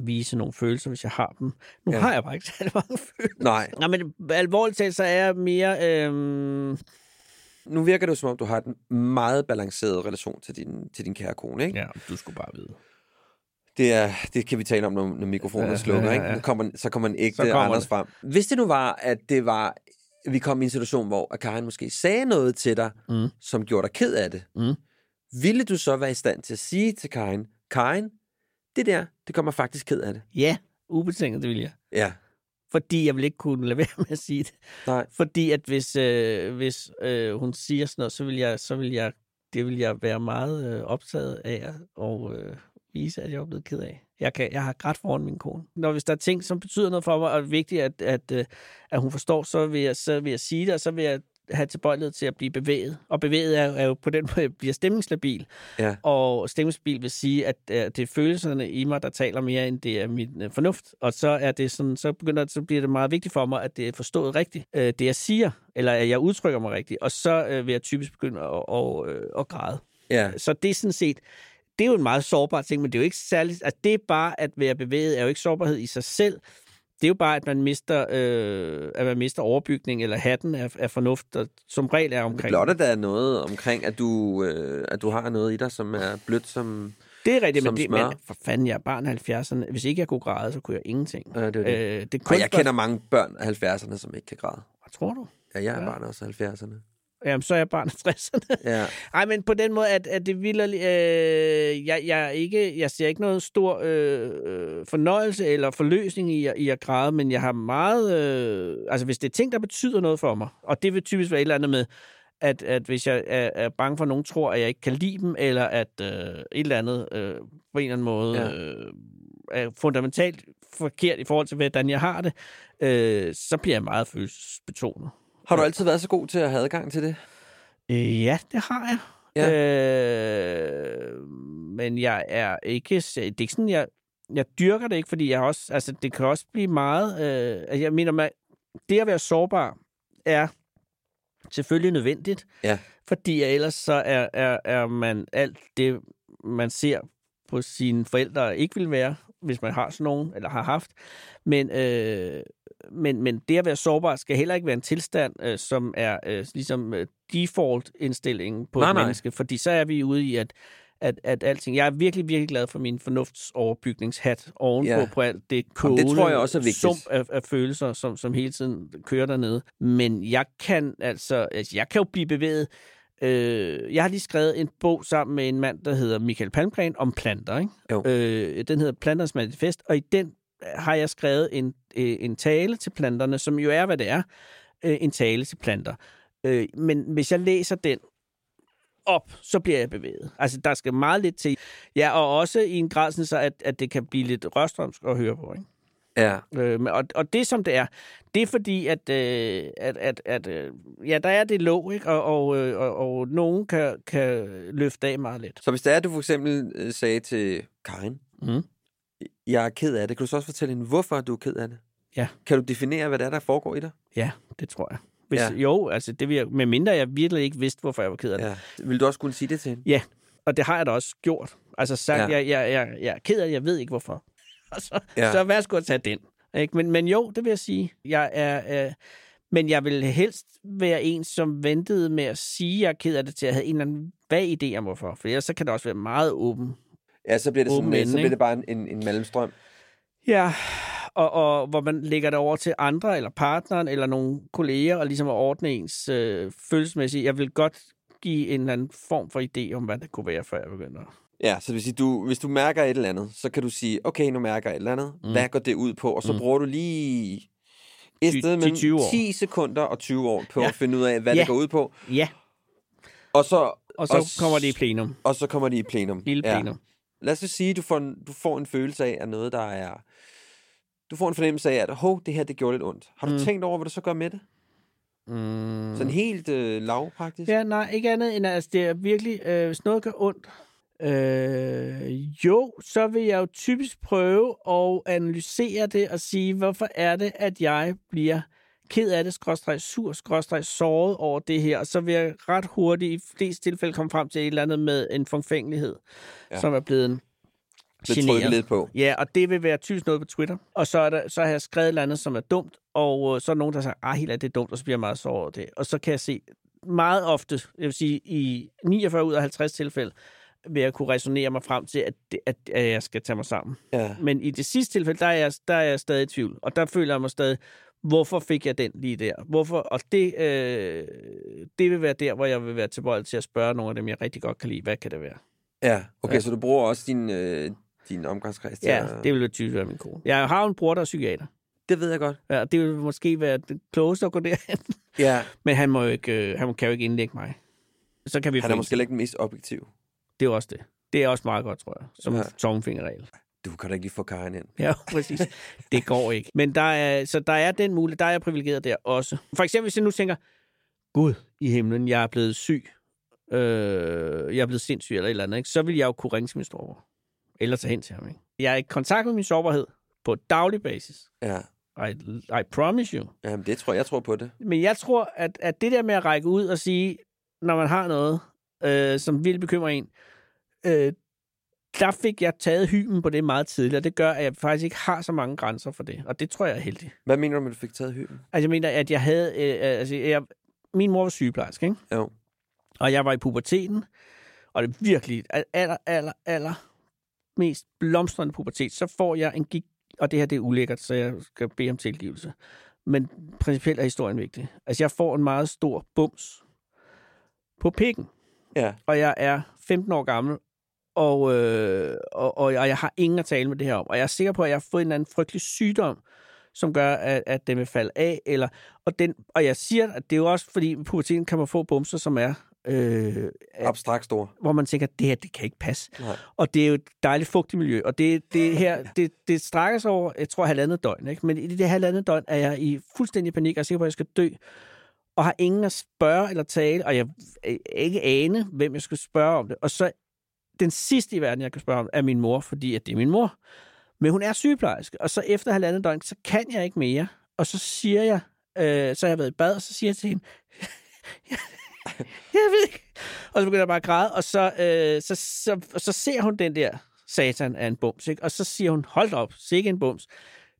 vise nogle følelser, hvis jeg har dem. Nu ja. har jeg bare ikke særlig mange følelser. Nej, Nej, men alvorligt talt, så er jeg mere... Øh, nu virker det jo som om, du har en meget balanceret relation til din, til din kære kone, ikke? ja, du skulle bare vide. Det, er, det kan vi tale om, når, når mikrofonen Ja, slukker, ja, ikke? ja. Nu kommer, så kommer en ægte kommer Anders det. frem. Hvis det nu var, at det var, vi kom i en situation, hvor Karen måske sagde noget til dig, Mm. som gjorde dig ked af det, Mm. ville du så være i stand til at sige til Karen, Karen, det der, det kommer faktisk ked af det. Ja, ubetinget, det vil jeg. Ja, Fordi jeg vil ikke kunne lade være med at sige det. nej. Fordi at hvis, øh, hvis øh, hun siger sådan noget, så vil jeg, så vil jeg, det vil jeg være meget øh, optaget af og øh, vise, at jeg er blevet ked af. Jeg, kan, jeg har grædt foran min kone. Når hvis der er ting, som betyder noget for mig, og er vigtigt, at, at, øh, at hun forstår, så vil, jeg, så vil jeg sige det, og så vil jeg have tilbøjelighed til at blive bevæget. Og bevæget er, er jo på den måde, jeg bliver stemningslabil. Ja. Og stemningslabil vil sige, at øh, det er følelserne i mig, der taler mere, end det er min øh, fornuft. Og så er det sådan, så begynder så bliver det meget vigtigt for mig, at det er forstået rigtigt, øh, det jeg siger, eller at jeg udtrykker mig rigtigt. Og så øh, vil jeg typisk begynde at, at, øh, at græde. Ja, Så det er sådan set, det er jo en meget sårbar ting, men det er jo ikke særligt, at det er bare at være bevæget, er jo ikke sårbarhed i sig selv. Det er jo bare, at man mister, øh, at man mister overbygning eller hatten af, af fornuft, der som regel er omkring. blot at der er noget omkring, at du, øh, at du har noget i dig, som er blødt som... Det er rigtigt, som men, det, smør. men for fanden, jeg er barn af 70'erne. Hvis ikke jeg kunne græde, så kunne jeg ingenting. Ja, det er det. Øh, det Og kun jeg kender mange børn af 70'erne, som ikke kan græde. Hvad tror du? Ja, jeg er Ja. barn også af 70'erne. Jamen, så er jeg barn af 60'erne. Ja. Ej, men på den måde, at, at det vildt... Øh, jeg, jeg, ikke, jeg ser ikke noget stor øh, øh, fornøjelse eller forløsning i, i at græde, men jeg har meget... Øh, altså, hvis det er ting, der betyder noget for mig, og det vil typisk være et eller andet med, at, at hvis jeg er, er bange for, at nogen tror, at jeg ikke kan lide dem, eller at øh, et eller andet øh, på en eller anden måde ja. øh, er fundamentalt forkert i forhold til, hvordan jeg har det, øh, så bliver jeg meget følelsesbetonet. Har du altid været så god til at have adgang til det? Øh, ja, det har jeg. Ja. Øh, men jeg er ikke... Det er ikke sådan, jeg, jeg dyrker det ikke, fordi jeg også... Altså, det kan også blive meget... Øh, altså, jeg mener, man, det at være sårbar er selvfølgelig nødvendigt. Ja. Fordi ellers så er, er, er man alt det, man ser på sine forældre ikke vil være, hvis man har sådan nogen, eller har haft. Men, øh, men, men det at være sårbar skal heller ikke være en tilstand, øh, som er øh, ligesom øh, default-indstillingen på Nej, et nej. menneske. Fordi så er vi ude i, at, at, at alting... Jeg er virkelig, virkelig glad for min fornuftsoverbygningshat ovenpå Ja. på alt det kogende det tror jeg også er vigtigt. sump af, af følelser, som, som hele tiden kører dernede. Men jeg kan altså... altså jeg kan jo blive bevæget Øh, jeg har lige skrevet en bog sammen med en mand, der hedder Michael Palmgren, om planter. Ikke? Jo. Øh, den hedder Planters Manifest, og i den har jeg skrevet en, øh, en tale til planterne, som jo er, hvad det er, øh, en tale til planter. Øh, men hvis jeg læser den op, så bliver jeg bevæget. Altså, der skal meget lidt til. Ja, og også i en grad, så at, at det kan blive lidt rørstrømsk at høre på. Ikke? Ja. Øh, og, og det som det er, det er fordi, at, øh, at, at, at øh, ja, der er det låg, ikke? Og, og, øh, og, og nogen kan, kan løfte af meget let. Så hvis det er, at du for eksempel øh, sagde til Karin, Mm. jeg er ked af det, kan du så også fortælle hende, hvorfor du er ked af det? Ja. Kan du definere, hvad det er, der foregår i dig? Ja, det tror jeg. Hvis, Ja. Jo, altså det vil jeg, med mindre jeg virkelig ikke vidste, hvorfor jeg var ked af det. Ja. Vil du også kunne sige det til hende? ja, og det har jeg da også gjort. Altså sagt, ja. jeg, jeg, jeg, jeg er ked af det, jeg ved ikke hvorfor. Så, Ja. så værsgo at tage den. Ikke? Men, men jo, det vil jeg sige. Jeg er, øh, men jeg vil helst være en, som ventede med at sige, at jeg er ked af det, til at have en eller anden vag idé om hvorfor. For ellers så kan det også være meget åben. Ja, så bliver det, sådan, ende, så bliver det bare en, en, en mellemstrøm. Ja, og, og hvor man lægger det over til andre, eller partneren, eller nogle kolleger, og ligesom at ordne ens øh, følelsesmæssigt. Jeg vil godt give en eller anden form for idé om, hvad det kunne være, før jeg begynder. Ja, så det vil sige, du, hvis du mærker et eller andet, så kan du sige, okay, nu mærker jeg et eller andet. Mm. Hvad går det ud på? Og så Mm. bruger du lige et Ti- sted mellem 10-20 år. 10 sekunder og 20 år på Ja. at finde ud af, hvad Ja. det går ud på. Ja, Og så, og så og kommer det i plenum. og så kommer det i plenum. Lille plenum. Lad os sige, du får, en, du får en følelse af, at noget, der er... Du får en fornemmelse af, at hov, det her, det gjorde lidt ondt. Har du Mm. tænkt over, hvad du så gør med det? Mm. Sådan helt øh, lavpraktisk? Ja, nej, ikke andet end, at altså, det er virkelig, øh, hvis noget gør ondt, øh, jo, så vil jeg jo typisk prøve at analysere det og sige, hvorfor er det, at jeg bliver ked af det, skråstreg sur, skråstreg såret over det her, og så vil jeg ret hurtigt i flest tilfælde komme frem til et eller andet med en forfængelighed, Ja. som er blevet Det trykker generet. lidt på. Ja, og det vil være typisk noget på Twitter. Og så, er der, så har jeg skrevet et eller andet, som er dumt, og øh, så er der nogen, der siger, ah, helt af det er dumt, og så bliver jeg meget såret over det. Og så kan jeg se meget ofte, jeg vil sige i 49 ud af 50 tilfælde, vil jeg kunne resonere mig frem til, at, det, at, at jeg skal tage mig sammen. Ja. Men i det sidste tilfælde, der er, jeg, der er jeg stadig i tvivl. Og der føler jeg mig stadig, hvorfor fik jeg den lige der? Hvorfor? Og det, øh, det vil være der, hvor jeg vil være tilbøjelig til at spørge nogle af dem, jeg rigtig godt kan lide. Hvad kan det være? Ja, okay, Ja. så du bruger også din, øh, din omgangskreds til Ja, at... det vil typisk være min kone. Jeg har en bror, der er psykiater. det ved jeg godt. Ja, det vil måske være det klogeste at gå derhen. Ja, Men han, må jo ikke, øh, han kan jo ikke indlægge mig. Så kan vi han er måske ikke den mest objektiv. Det er også det. Det er også meget godt, tror jeg, som Ja. tommelfingerregel. Du kan da ikke lige få Karin ind. Ja, præcis. det går ikke. Men der er, så der er den mulighed, der er jeg privilegeret der også. For eksempel, hvis jeg nu tænker, Gud i himlen, jeg er blevet syg, øh, jeg er blevet sindssyg eller et eller andet, ikke? så vil jeg jo kunne ringe til min storebror. Eller tage hen til ham. Ikke? Jeg er i kontakt med min sårbarhed på daglig basis. Ja, I, I promise you. Jamen, det tror jeg, jeg tror på det. Men jeg tror, at, at det der med at række ud og sige, når man har noget, øh, som vil bekymre en, øh, der fik jeg taget hymen på det meget tidligere. Det gør, at jeg faktisk ikke har så mange grænser for det. Og det tror jeg er heldigt. Hvad mener du med, at du fik taget hyben? Altså, jeg mener, at jeg havde... Øh, altså, jeg, min mor var sygeplejerske, ikke? Jo. Og jeg var i puberteten. Og det virkelig aller, aller, aller mest blomstrende pubertet, så får jeg en gig... Og det her, det er ulækkert, så jeg skal bede om tilgivelse. Men principielt er historien vigtig. Altså, jeg får en meget stor bums på pikken. Ja. Og jeg er 15 år gammel, og, øh, og, og jeg har ingen at tale med det her om. Og jeg er sikker på, at jeg har fået en eller anden frygtelig sygdom, som gør, at, at den vil falde af. Eller, og, den, og jeg siger, at det er jo også, fordi puberteten kan man få bumser, som er øh, Abstrakt stor. hvor man tænker, det her, det kan ikke passe. Nej. Og det er jo et dejligt fugtigt miljø, og det, det her, det, det strækker sig over, jeg tror, halvandet døgn, ikke? Men i det halvandet døgn er jeg i fuldstændig panik, og er sikker på, at jeg skal dø, og har ingen at spørge eller tale, og jeg øh, ikke ane, hvem jeg skulle spørge om det. Og så den sidste i verden, jeg kan spørge om, er min mor, fordi at det er min mor. Men hun er sygeplejerske, og så efter halvandet døgn, så kan jeg ikke mere. Og så siger jeg, øh, så har jeg været i bad, og så siger jeg til hende, jeg ved ikke. Og så begynder jeg bare at græde, og så, øh, så, så, så, så ser hun den der satan af en bums, ikke? og så siger hun, hold op, sikke en bums.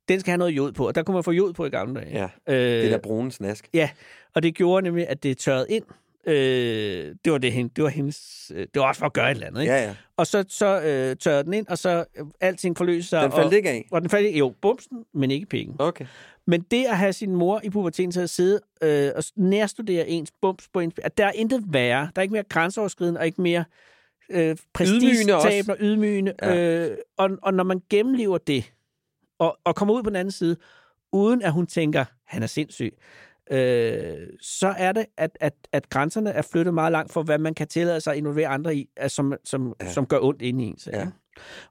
Den skal have noget jod på, og der kunne man få jod på i gamle dage. Ja. Øh, Det der brune snask. Ja, og det gjorde nemlig, at det tørrede ind. Øh, det var det, hende, det var hendes, øh, det var også for at gøre et eller andet, ikke? Ja, ja. Og så, så øh, tørrede den ind, og så øh, alting forløste sig. Den faldt og, ikke af? Og den faldt ikke, jo, bumsen, men ikke pikken. Okay. Men det at have sin mor i puberteten til at sidde øh, og nærstudere ens bums på ens... At der er intet værre. Der er ikke mere grænseoverskridende og ikke mere øh, prestigetabende og ydmygende. Ja. Øh, og, og når man gennemlever det, og, og kommer ud på den anden side, uden at hun tænker, han er sindssyg, øh, så er det, at, at, at grænserne er flyttet meget langt for, hvad man kan tillade sig at involvere andre i, altså, som, som, Ja. som gør ondt inde i en. Ja. Ja.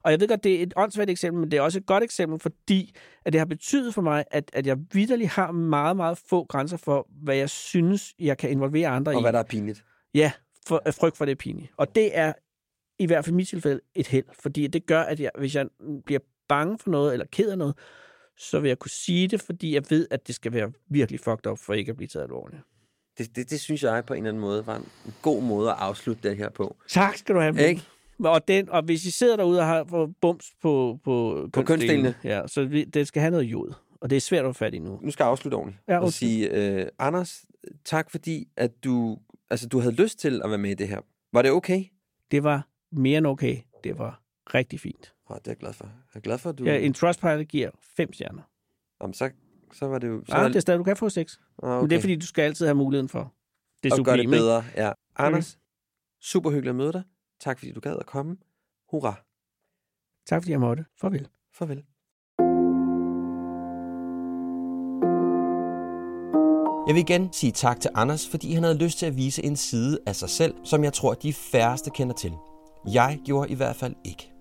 Og jeg ved godt, det er et åndssvagt eksempel, men det er også et godt eksempel, fordi at det har betydet for mig, at, at jeg vidderligt har meget, meget få grænser for, hvad jeg synes, jeg kan involvere andre Og i. hvad der er pinligt. Ja, for, frygt for det er pinligt. Og det er i hvert fald i mit tilfælde et held, fordi det gør, at jeg, hvis jeg bliver bange for noget, eller ked af noget, så vil jeg kunne sige det, fordi jeg ved, at det skal være virkelig fucked up, for ikke at blive taget alvorligt. Det, det, det synes jeg på en eller anden måde var en god måde at afslutte det her på. Tak skal du have. Ikke? Og, den, og hvis I sidder derude og har bums på, på, På kønsdelene. ja, så vi, det skal have noget jod. Og det er svært at få fat i nu. Nu skal jeg afslutte ordentligt. Ja, og undskyld. sige, øh, Anders, tak fordi, at du, altså, du havde lyst til at være med i det her. Var det okay? Det var mere end okay. Det var rigtig fint. Oh, det er jeg glad for. Jeg er glad for, at du... Ja, en Trustpilot giver fem stjerner. Jamen, så, så var det jo... Så Ah, det er stadig, du kan få seks. ah, Okay. Men det er, fordi du skal altid have muligheden for det og gøre det sublime, ikke? bedre. Ja. Anders, super hyggeligt at møde dig. Tak fordi du gad at komme. Hurra. Tak fordi jeg måtte. Farvel. Farvel. Jeg vil igen sige tak til Anders, fordi han havde lyst til at vise en side af sig selv, som jeg tror, de færreste kender til. Jeg gjorde i hvert fald ikke.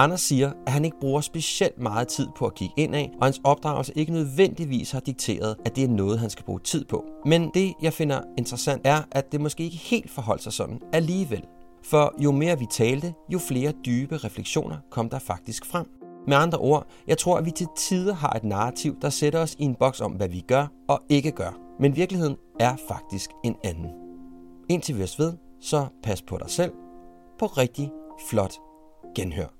Anders siger, at han ikke bruger specielt meget tid på at kigge indad, og hans opdragelse ikke nødvendigvis har dikteret, at det er noget, han skal bruge tid på. Men det, jeg finder interessant, er, at det måske ikke helt forholdt sig sådan alligevel. For jo mere vi talte, jo flere dybe refleksioner kom der faktisk frem. Med andre ord, jeg tror, at vi til tider har et narrativ, der sætter os i en boks om, hvad vi gør og ikke gør. Men virkeligheden er faktisk en anden. Indtil vi os ved, så pas på dig selv. På rigtig flot genhør.